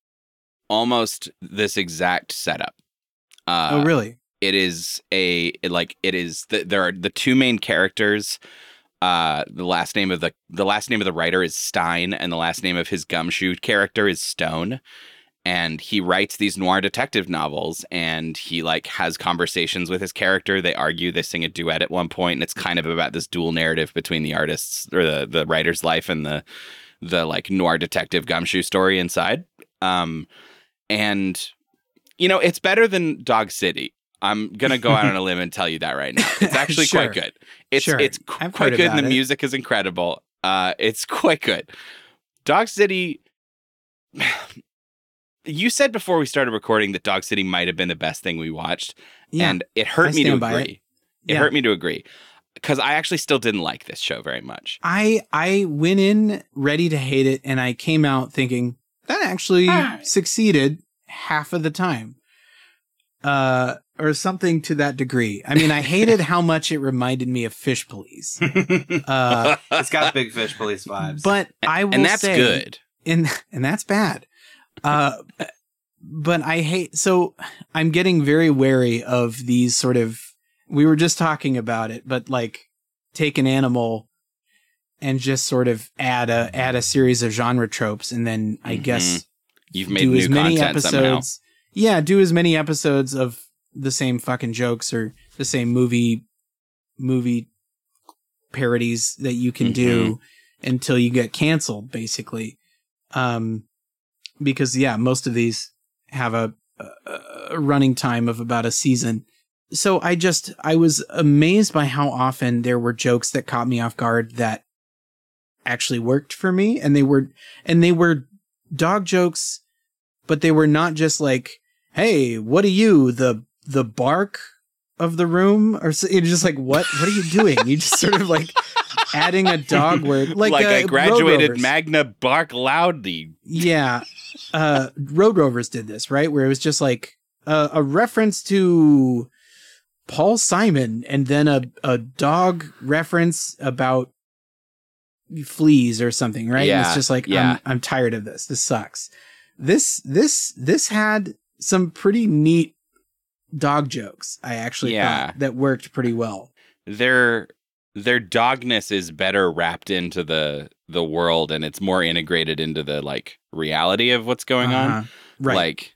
S1: almost this exact setup. Uh,
S2: oh, really?
S1: it is a it, like it is the, there are the two main characters uh the last name of the the last name of the writer is stein and the last name of his gumshoe character is stone and he writes these noir detective novels and he like has conversations with his character. They argue they sing a duet at one point and it's kind of about this dual narrative between the artist's or the the writer's life and the the like noir detective gumshoe story inside. Um and you know it's better than dog city. I'm gonna go out on a (laughs) limb and tell you that right now. It's actually (laughs)
S2: Sure.
S1: quite good. It's
S2: Sure.
S1: it's qu- quite good and the
S2: it.
S1: music is incredible. Uh it's quite good. Dog city you said before we started recording that dog city might have been the best thing we watched
S2: Yeah.
S1: and it hurt
S2: I
S1: me to
S2: stand by it.
S1: agree it,
S2: Yeah.
S1: hurt me to agree because i actually still didn't like this show very much
S2: I I went in ready to hate it, and I came out thinking that actually succeeded half of the time. uh, or something to that degree. I mean, I hated how much it reminded me of Fish Police. (laughs) Uh,
S3: it's got big fish police vibes.
S2: but I will
S1: and that's
S2: say,
S1: good.
S2: and and that's bad. Uh, but I hate. So I'm getting very wary of these sort of. We were just talking about it, but like take an animal and just sort of add a add a series of genre tropes, and then I
S1: Mhm.
S2: guess
S1: You've made
S2: do
S1: new
S2: as many
S1: content
S2: episodes.
S1: somehow.
S2: Yeah, do as many episodes of the same fucking jokes or the same movie movie parodies that you can do until you get canceled basically. Um because yeah, most of these have a, a, running time of about a season. So I just I was amazed by how often there were jokes that caught me off guard that actually worked for me. And they were and they were dog jokes but they were not just like hey what are you the the bark of the room? Or so, it's just like what what are you doing? You just sort of like adding a dog word (laughs) like,
S1: Like,
S2: uh,
S1: I graduated Magna Bark Loudly.
S2: yeah uh road rovers did this right? Where it was just like uh, a reference to paul simon and then a, a dog reference about fleas or something right? And it's just like
S1: yeah.
S2: I'm, I'm tired of this. This sucks. This this this had some pretty neat dog jokes i actually
S1: Yeah.
S2: thought that worked pretty well.
S1: Their their dogness is better wrapped into the the world and it's more integrated into the like reality of what's going on.
S2: Uh-huh. right
S1: Like,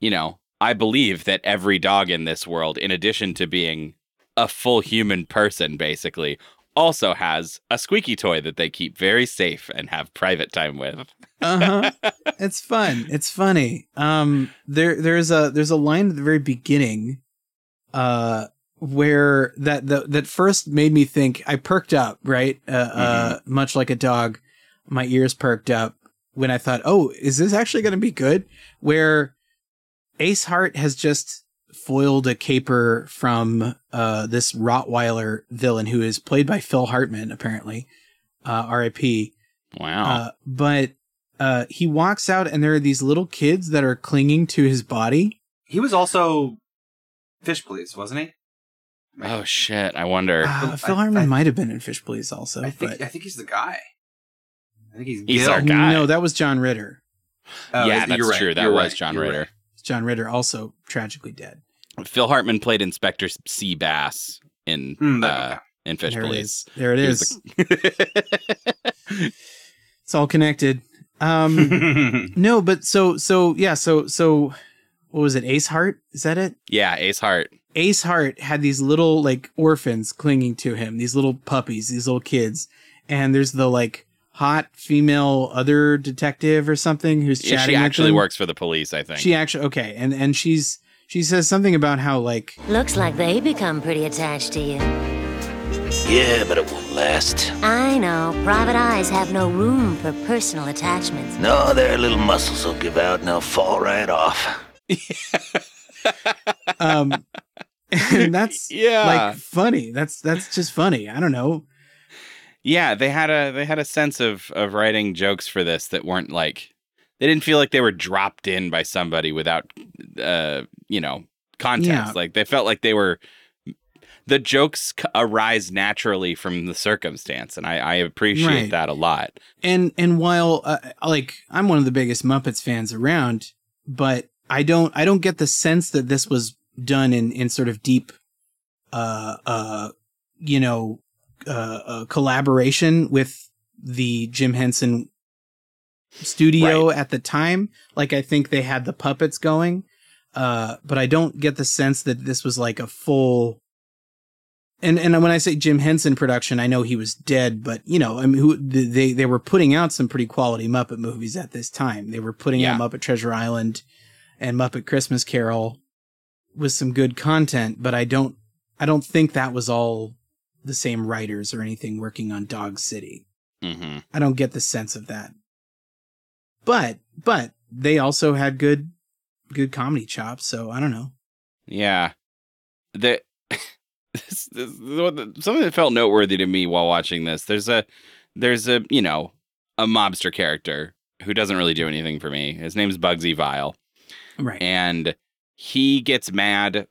S1: you know, I believe that every dog in this world, in addition to being a full human person, basically, also has a squeaky toy that they keep very safe and have private time with.
S2: uh-huh (laughs) it's fun it's funny um there there's a there's a line at the very beginning uh where that the, that first made me think i perked up right uh, uh much like a dog my ears perked up when i thought oh is this actually going to be good where ace hart has just foiled a caper from uh this rottweiler villain who is played by phil hartman apparently uh rip
S1: Wow.
S2: uh, but uh, he walks out, and there are these little kids that are clinging to his body.
S3: he was also fish police, wasn't he?
S1: Oh shit! I wonder.
S2: Uh,
S3: I-
S2: Phil
S3: I-
S2: Hartman
S3: I-
S2: might have been in Fish Police also,
S3: I think
S2: but
S3: I think he's the guy. I think he's
S1: He's
S3: Gil.
S1: our guy.
S2: no, that was John Ritter.
S3: Oh,
S1: yeah,
S3: you're
S1: that's
S3: right,
S1: true. That
S3: you're
S1: was
S3: right,
S1: John
S3: you're
S1: Ritter.
S3: right.
S2: John Ritter also tragically dead.
S1: Phil Hartman played Inspector C. Bass in
S3: there
S1: uh, in Fish
S2: there
S1: Police.
S2: is. There it
S1: He
S2: is.
S1: the- (laughs)
S2: It's all connected. Um, (laughs) no, but so so yeah, so so what was it? Ace Hart? Is that it?
S1: yeah, Ace Hart.
S2: Ace Hart had these little like orphans clinging to him, these little puppies, these little kids, and there's the like hot female other detective or something who's
S1: Yeah,
S2: chatting.
S1: she actually
S2: them.
S1: works for the police. I think.
S2: She actually okay, and and she's she says something about how like
S4: Looks like they become pretty attached to you.
S5: Yeah, but it won't last.
S4: I know, private eyes have no room for personal attachments.
S5: No, their little muscles will give out and they'll fall right off. (laughs)
S2: um, and that's (laughs)
S1: Yeah.
S2: like funny. That's that's just funny. I don't know.
S1: Yeah, they had a they had a sense of of writing jokes for this that weren't like they didn't feel like they were dropped in by somebody without uh you know context.
S2: Yeah.
S1: Like they felt like they were the jokes c- arise naturally from the circumstance, and I, I appreciate
S2: Right.
S1: that a lot.
S2: and and while uh, like I'm one of the biggest Muppets fans around, but I don't I don't get the sense that this was done in in sort of deep, uh uh you know, uh, uh collaboration with the Jim Henson studio at the time. Like I think they had the puppets going, uh, but I don't get the sense that this was like a full and and when I say Jim Henson production, I know he was dead, but you know, I mean, who they they were putting out some pretty quality Muppet movies at this time. They were putting
S1: Yeah.
S2: out Muppet Treasure Island and Muppet Christmas Carol with some good content, but I don't I don't think that was all the same writers or anything working on Dog City.
S1: hmm
S2: I don't get the sense of that. But but they also had good good comedy chops, so I don't know.
S1: Yeah, the (laughs) this, this, something that felt noteworthy to me while watching this. There's a there's a you know a mobster character who doesn't really do anything for me. His name's Bugsy Vile.
S2: Right.
S1: and he gets mad.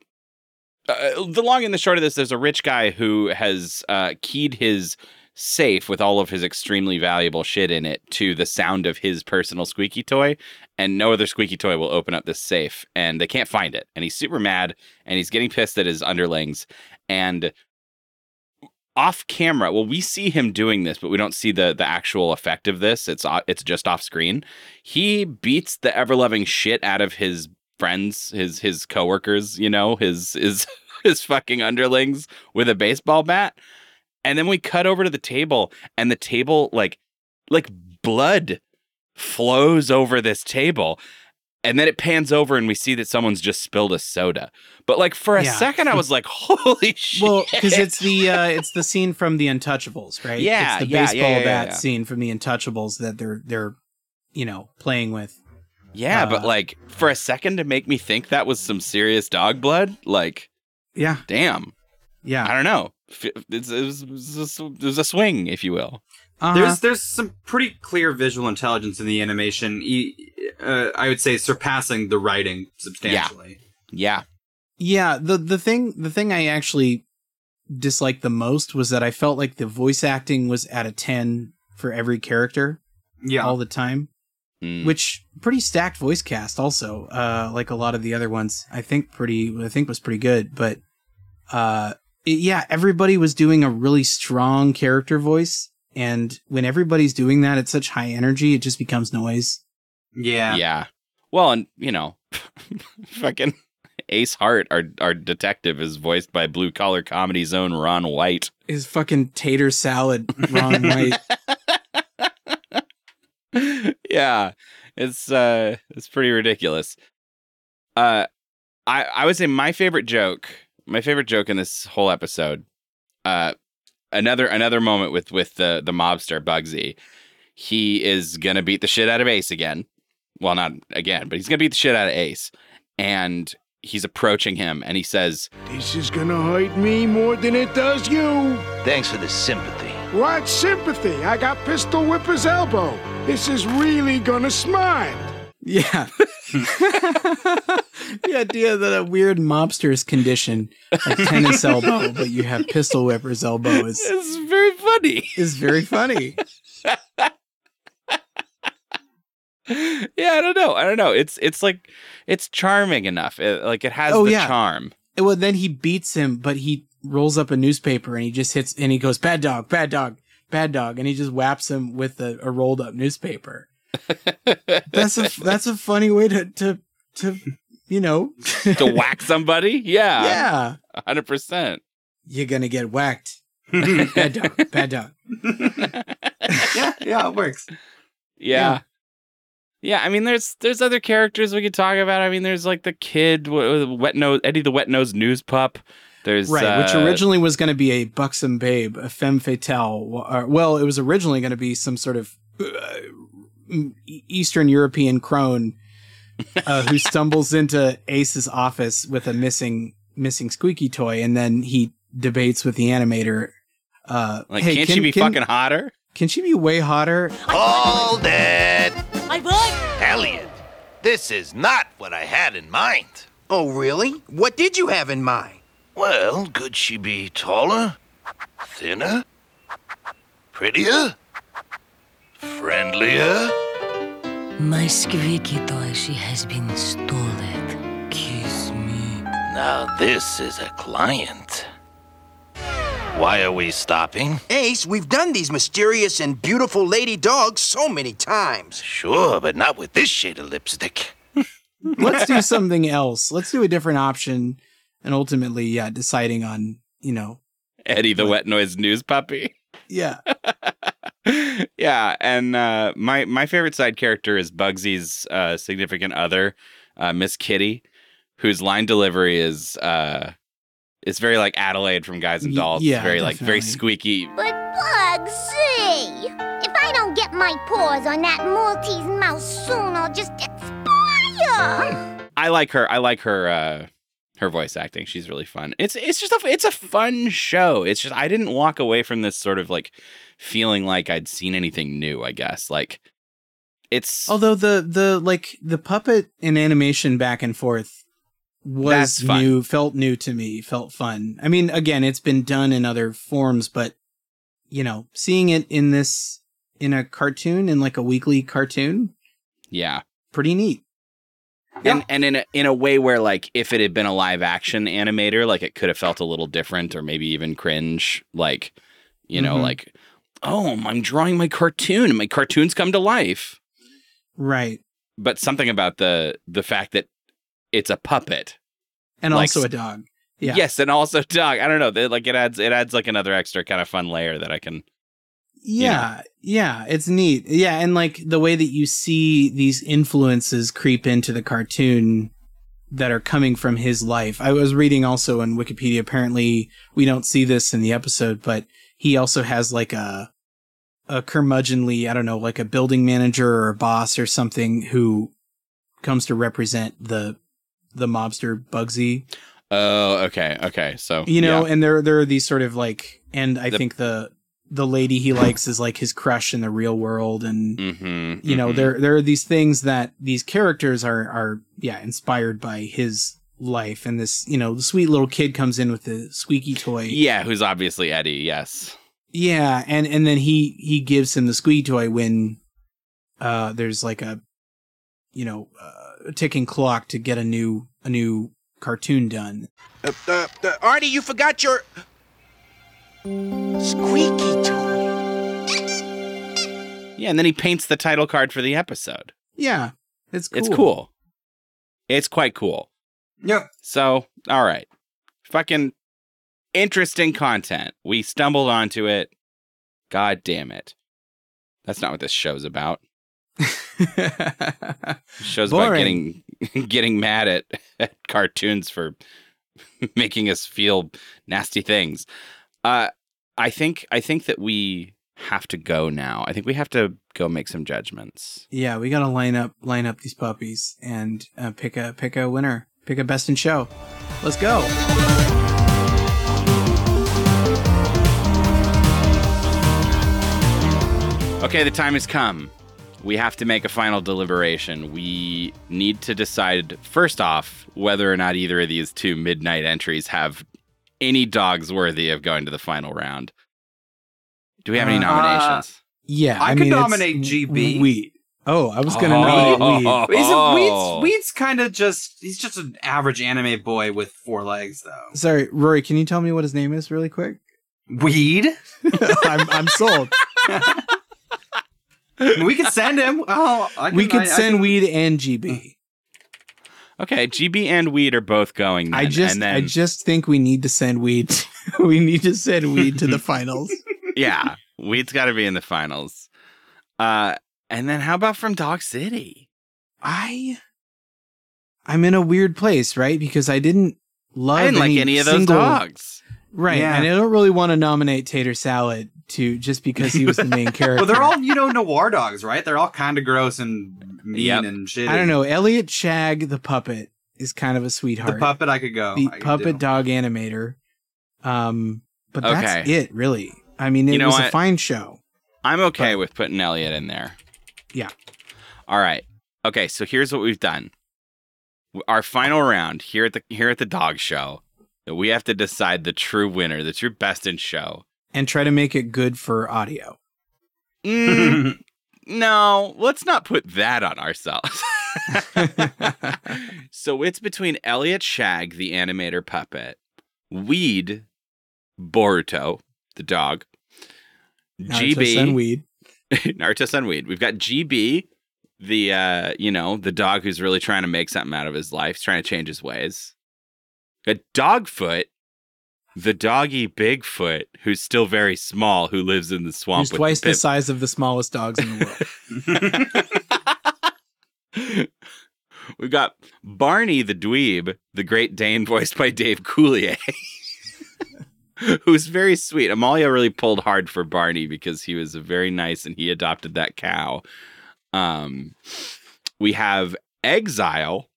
S1: Uh, the long and the short of this, there's a rich guy who has uh, keyed his safe with all of his extremely valuable shit in it to the sound of his personal squeaky toy, and no other squeaky toy will open up this safe, and they can't find it. And he's super mad, and he's getting pissed at his underlings, and off camera. Well, we see him doing this, but we don't see the the actual effect of this. It's it's just off screen. He beats the ever loving shit out of his friends, his his coworkers, you know, his his (laughs) his fucking underlings with a baseball bat. And then we cut over to the table and the table like like blood flows over this table. And then it pans over and we see that someone's just spilled a soda. But like for a
S2: Yeah.
S1: second I (laughs) was like, "Holy shit."
S2: Well, because it's the uh, it's the scene from the Untouchables, right?
S1: Yeah,
S2: it's the
S1: yeah,
S2: baseball
S1: yeah,
S2: bat scene from the Untouchables that they're they're you know playing with.
S1: Yeah, but
S2: Uh,
S1: like for a second to make me think that was some serious dog blood, like
S2: Yeah,
S1: damn,
S2: yeah.
S1: I don't know. F- It's, it, was, it, was a, it was a swing, if you will.
S2: Uh-huh.
S3: There's there's some pretty clear visual intelligence in the animation. e- Uh, I would say surpassing the writing substantially.
S1: Yeah.
S2: Yeah, Yeah, the the thing the thing I actually disliked the most was that I felt like the voice acting was at a 10 for every character
S3: Yeah.
S2: all the time,
S1: Mm.
S2: which pretty stacked voice cast also. Uh like a lot of the other ones. I think pretty I think was pretty good, but uh it- yeah, everybody was doing a really strong character voice and when everybody's doing that at such high energy, it just becomes noise.
S3: yeah.
S1: yeah. Well, and you know, (laughs) fucking Ace Hart, our our detective, is voiced by blue collar comedy's own Ron White.
S2: Is fucking tater salad Ron White. (laughs)
S1: yeah, it's uh, it's pretty ridiculous. Uh, I I would say my favorite joke, my favorite joke in this whole episode, uh, another another moment with with the the mobster Bugsy. He is gonna beat the shit out of Ace again. Well, not again, but he's gonna beat the shit out of Ace, and he's approaching him, and he says,
S6: This is gonna hurt me more than it does you.
S5: Thanks for the sympathy.
S6: What sympathy? I got Pistol Whipper's elbow. This is really gonna smart.
S2: Yeah. (laughs) the idea that a weird mobster's condition, a tennis (laughs) elbow, but you have pistol whipper's elbow is
S1: "It's very funny."
S2: is very funny. (laughs)
S1: yeah, I don't know. I don't know. It's it's like it's charming enough. It, like it has
S2: Oh,
S1: the
S2: yeah.
S1: charm.
S2: Well, then he beats him, but he rolls up a newspaper and he just hits and he goes, "Bad dog, bad dog, bad dog," and he just whaps him with a, a rolled up newspaper. (laughs) That's a that's a funny way to to to you know
S1: to whack somebody. Yeah,
S2: yeah.
S1: hundred percent.
S2: You're gonna get whacked. (laughs) bad dog, bad dog. (laughs)
S3: yeah, yeah, it works.
S1: Yeah. yeah, I mean, there's there's other characters we could talk about. I mean, there's like the kid, wh- wet nose, Eddie the wet nose news pup. There's
S2: Right, which
S1: uh,
S2: originally was going to be a buxom babe, a femme fatale. Or, well, it was originally going to be some sort of uh, Eastern European crone uh, who (laughs) stumbles into Ace's office with a missing missing squeaky toy, and then he debates with the animator. Uh,
S1: like,
S2: hey,
S1: can't
S2: can,
S1: she be
S2: can-
S1: fucking hotter?
S2: Can she be way hotter?
S5: Hold it!
S7: My boy!
S5: Elliot, this is not what I had in mind.
S8: Oh, really? What did you have in mind?
S5: Well, could she be taller? Thinner? Prettier? Friendlier?
S9: My squeaky toy, she has been stolen. Kiss me.
S5: Now, this is a client. Why are we stopping?
S8: Ace, we've done these mysterious and beautiful lady dogs so many times.
S5: Sure, but not with this shade of lipstick. (laughs)
S2: Let's do something else. Let's do a different option, and ultimately, yeah, deciding on you know,
S1: Eddie the wet noise news puppy.
S2: yeah, (laughs)
S1: yeah, and uh, my my favorite side character is Bugsy's uh, significant other, uh, Miss Kitty, whose line delivery is uh, it's very like Adelaide from Guys and Dolls.
S2: yeah,
S1: very like very squeaky.
S7: But Bugsy, if I don't get my paws on that Maltese mouse soon, I'll just expire.
S1: I like her. I like her. Uh, her voice acting. She's really fun. It's it's just a it's a fun show. It's just I didn't walk away from this sort of like feeling like I'd seen anything new. I guess like it's
S2: Although the the like the puppet and animation back and forth was new, felt new to me, felt fun. I mean, again, it's been done in other forms, but you know, seeing it in this in a cartoon in like a weekly cartoon,
S1: Yeah.
S2: pretty neat.
S1: And and in a in a way where like if it had been a live action animator, like it could have felt a little different or maybe even cringe. Like, you know,
S2: Mhm.
S1: like, oh, I'm drawing my cartoon and my cartoons come to life.
S2: Right.
S1: But something about the the fact that it's a puppet.
S2: And
S1: Like
S2: also a dog. Yeah.
S1: Yes, and also dog. I don't know. they- Like it adds it adds like another extra kind of fun layer that I can
S2: Yeah, yeah, it's neat. Yeah, and like the way that you see these influences creep into the cartoon that are coming from his life. I was reading also on Wikipedia. Apparently, we don't see this in the episode, but he also has like a a curmudgeonly, I don't know, like a building manager or a boss or something who comes to represent the the mobster Bugsy.
S1: Oh, okay, okay. So
S2: You know,
S1: yeah.
S2: and there there are these sort of like, and I
S1: The-
S2: think the the lady he likes is like his crush in the real world, and
S1: Mhm,
S2: you know
S1: mhm.
S2: there there are these things that these characters are are yeah inspired by his life, and this you know the sweet little kid comes in with the squeaky toy,
S1: yeah, who's obviously Eddie. Yes.
S2: yeah, and and then he he gives him the squeaky toy when uh there's like a you know uh, a ticking clock to get a new a new cartoon done.
S10: Uh, uh, uh, Artie, you forgot your squeaky toy.
S1: Yeah, and then he paints the title card for the episode.
S2: Yeah, it's cool.
S1: It's cool. It's quite cool.
S3: Yep.
S1: So, all right. Fucking interesting content. We stumbled onto it. God damn it. That's not what this show's about. (laughs) This show's about getting (laughs) getting mad at, at cartoons for (laughs) making us feel nasty things. Uh I think I think that we have to go now. I think we have to go make some judgments.
S2: Yeah, we gotta line up line up these puppies and uh, pick a pick a winner, pick a best in show. Let's go.
S1: Okay, the time has come. We have to make a final deliberation. We need to decide, first off, whether or not either of these two midnight entries have any dogs worthy of going to the final round. Do we have any
S2: Uh,
S1: nominations?
S2: Yeah,
S3: I
S2: I,
S3: could
S2: mean, it's
S3: nominate GB.
S2: Weed. Oh, I was gonna
S1: Oh.
S2: nominate Weed. (laughs)
S3: He's a,
S1: Oh.
S3: Weed's, Weed's kind of just, he's just an average anime boy with four legs, though.
S2: Sorry, Rory, can you tell me what his name is really quick?
S3: Weed? (laughs) (laughs)
S2: I'm I'm sold.
S3: we could send him. Oh, I
S2: we
S3: can-
S2: could
S3: I- I
S2: send
S3: can-
S2: Weed and GB.
S1: Okay, GB and Weed are both going.
S2: I just
S1: and then,
S2: I just think we need to send Weed. (laughs) we need to send Weed to the (laughs) finals.
S1: yeah, Weed's got to be in the finals. Uh, and then how about from Dog City?
S2: I I'm in a weird place, right? Because I didn't love
S1: I didn't like any of those
S2: single-
S1: dogs.
S2: Right.
S3: Yeah.
S2: And I don't really want to nominate Tater Salad to just because he (laughs) was the main character.
S3: Well, they're all, you know, noir dogs, right? They're all kind of gross and mean
S1: Yep.
S3: and shit.
S2: I don't know. Elliot Shag the puppet is kind of a sweetheart.
S3: The puppet, I could go.
S2: the
S3: I
S2: puppet
S3: do.
S2: dog animator. Um but that's it, really. I mean, it
S1: You know
S2: was a fine show.
S1: I'm okay with putting Elliot in there.
S2: Yeah.
S1: All right. Okay, so here's what we've done. Our final round here at the here at the dog show. We have to decide the true winner, the true best in show.
S2: And try to make it good for audio.
S1: Mm, (laughs) no, let's not put that on ourselves. (laughs) so it's between Elliot Shag, the animator puppet, Weed, Boruto, the dog,
S2: Naruto
S1: GB,
S2: Sun Weed. (laughs)
S1: Naruto Sun Weed. We've got GB, the uh, you know, the dog who's really trying to make something out of his life, he's trying to change his ways. Got Dogfoot, the doggy Bigfoot, who's still very small, who lives in the swamp
S2: Who's twice
S1: the
S2: the size of the smallest dogs in the world. (laughs) (laughs)
S1: We've got Barney the dweeb, the Great Dane, voiced by Dave Coulier, (laughs) who's very sweet. Amalia really pulled hard for Barney because he was very nice and he adopted that cow. Um, we have Exile,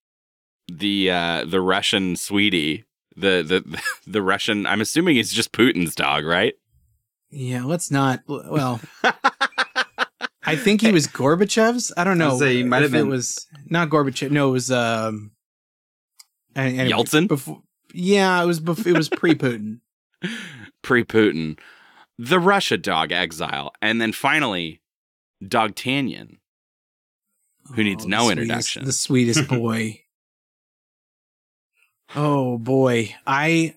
S1: the uh, the Russian sweetie, the the (laughs) the Russian. I'm assuming it's just Putin's dog, right?
S2: yeah, let's not well I think he was Gorbachev's. I don't know.
S3: was say, he might
S2: if
S3: have
S2: it was not Gorbachev. No, it was um And, anyway,
S1: Yeltsin?
S2: Before, yeah, it was. Bef- it was pre Putin. (laughs)
S1: Pre Putin. The Russia dog exile. And then finally, Dog Dogtanian, who needs
S2: Oh,
S1: no
S2: the
S1: introduction.
S2: The sweetest (laughs) boy. Oh boy, I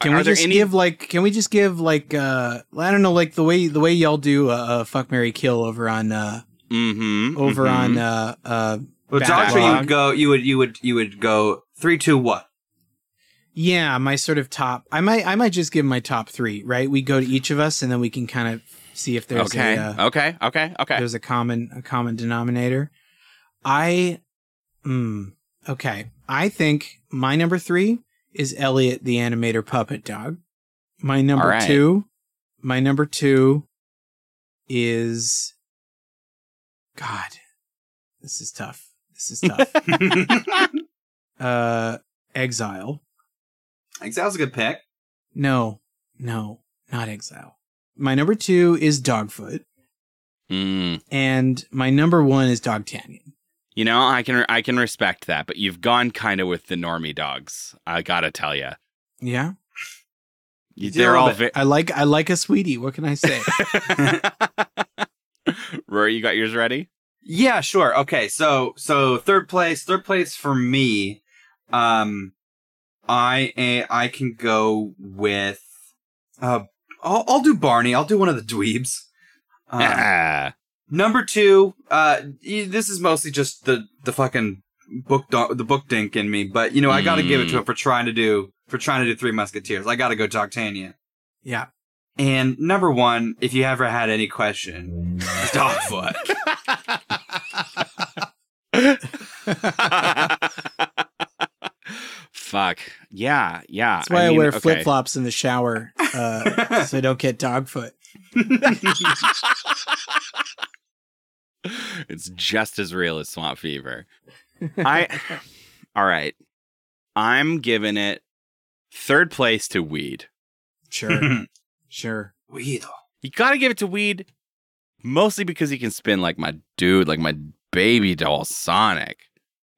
S2: can
S1: Are
S2: we
S1: there
S2: just
S1: any-
S2: give like can we just give like uh I don't know like the way the way y'all do uh, uh fuck Mary kill over on uh
S1: mm-hmm.
S2: over on uh uh
S3: Well,
S2: Backlog.
S3: Doctor, you would go. You would. You would. You would go three, two, what?
S2: yeah my sort of top I might I might just give my top three right we go to each of us and then we can kind of see if there's
S1: Okay.
S2: a uh,
S1: okay. Okay. Okay.
S2: there's a common a common denominator. I mm, okay. I think my number three is Elliot the animator puppet dog. My number
S1: All right.
S2: two, my number two is God. This is tough. This is tough. (laughs) (laughs) uh Exile.
S3: Exile's a good pick.
S2: No, no, not Exile. My number two is Dogfoot.
S1: Mm.
S2: And my number one is Dogtanian.
S1: You know, I can I can respect that, but you've gone kind of with the normie dogs. I gotta tell you,
S2: Yeah.
S1: they're all. Vi-
S2: I like I like a sweetie. What can I say? (laughs)
S1: Rory, you got yours ready?
S3: Yeah, sure. Okay, so so third place, third place for me. Um, I I can go with. Uh, I'll I'll do Barney. I'll do one of the dweebs. Um,
S1: Ah.
S3: Number two. Uh, this is mostly just the the fucking book do- the book dink in me, but you know I got to give it to
S1: Mm.
S3: him for trying to do for trying to do Three Musketeers. I got to go talk D'Artagnan.
S2: yeah.
S3: And number one, if you ever had any question, (laughs) is Dogfoot. (laughs)
S1: Fuck. Yeah, yeah.
S2: That's why I,
S1: mean,
S2: wear
S1: okay.
S2: flip flops in the shower, uh, so I don't get dog foot. (laughs)
S1: it's just as real as swamp fever. I (laughs) all right. I'm giving it third place to weed.
S2: Sure, (laughs) sure.
S3: Weed.
S1: You gotta give it to weed, mostly because he can spin like my dude, like my baby doll Sonic.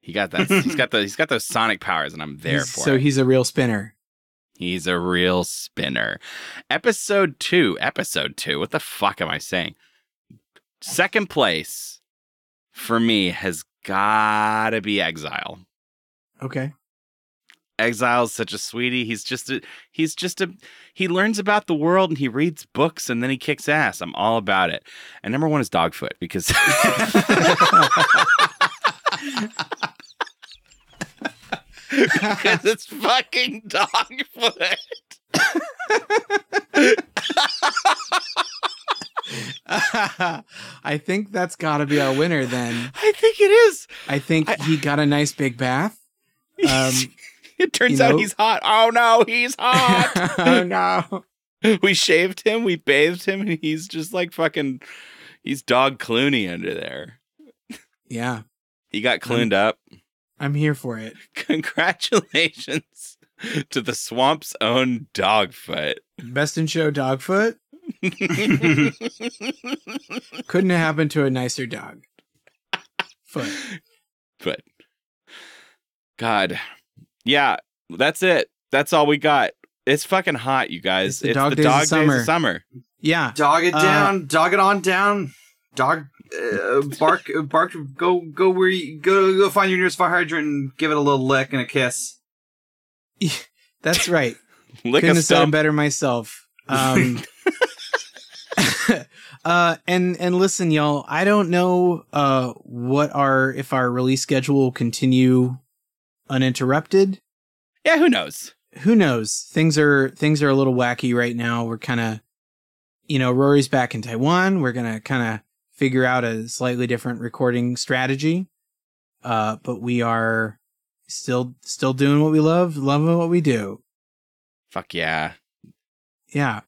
S1: He got that. he's (laughs) got the. He's got those Sonic powers, and I'm there
S2: He's-
S1: for
S2: so
S1: it.
S2: he's a real spinner.
S1: He's a real spinner. Episode two. Episode two. What the fuck am I saying? Second place for me has gotta be Exile.
S2: Okay.
S1: Exile's such a sweetie. He's just a he's just a he learns about the world and he reads books and then he kicks ass. I'm all about it. And number one is Dogfoot because because it's fucking Dogfoot. (laughs) (laughs)
S2: I think that's got to be our winner then. (laughs)
S1: I think it is.
S2: I think he got a nice big bath. (laughs) Um,
S1: It turns out
S2: know-
S1: he's hot. Oh no, he's hot.
S2: oh no.
S1: we shaved him, we bathed him, and he's just like fucking he's dog Clooney under there.
S2: Yeah,
S1: He got cleaned up.
S2: I'm here for it.
S1: Congratulations to the swamp's own Dogfoot.
S2: Best in show Dogfoot. (laughs) Couldn't have happened to a nicer dog. Foot.
S1: but God, yeah, that's it. That's all we got. It's fucking hot, you guys.
S2: It's the dog days
S1: dog
S2: summer.
S1: days of summer.
S2: Yeah.
S3: Dog it
S2: Uh,
S3: down. dog it on down. Dog. Uh, (laughs) bark. bark. Go. Go where you go. Go find your nearest fire hydrant and give it a little lick and a kiss. (laughs)
S2: That's right.
S1: Lick
S2: Couldn't
S1: a
S2: have said it better myself. Um, (laughs) uh, and and listen, y'all. I don't know uh what our if our release schedule will continue uninterrupted.
S1: Yeah, who knows?
S2: Who knows? Things are things are a little wacky right now. We're kind of, you know, Rory's back in Taiwan. We're gonna kind of figure out a slightly different recording strategy. Uh, but we are still still doing what we love, loving what we do.
S1: Fuck yeah.
S2: Yeah.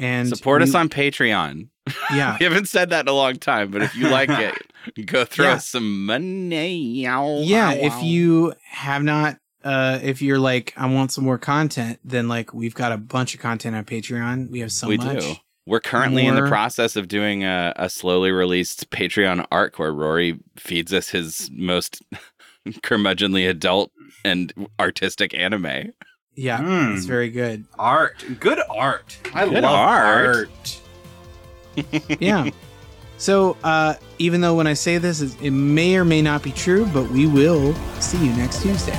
S2: And
S1: Support us on Patreon. (laughs)
S2: Yeah.
S1: we haven't said that in a long time, but if you like (laughs) it, go throw
S2: Yeah.
S1: us some money.
S2: yeah if you have not uh if you're like i want some more content then like we've got a bunch of content on patreon we have so
S1: we
S2: much
S1: do. We're currently in the process of doing a, a slowly released Patreon arc where Rory feeds us his most (laughs) curmudgeonly adult and artistic anime.
S2: Yeah,
S3: Mm.
S2: it's very good.
S3: Art, good art. I
S1: Good
S3: love
S1: art.
S3: art. (laughs)
S2: Yeah. so, uh, even though when I say this, it it may or may not be true, but we will see you next Tuesday.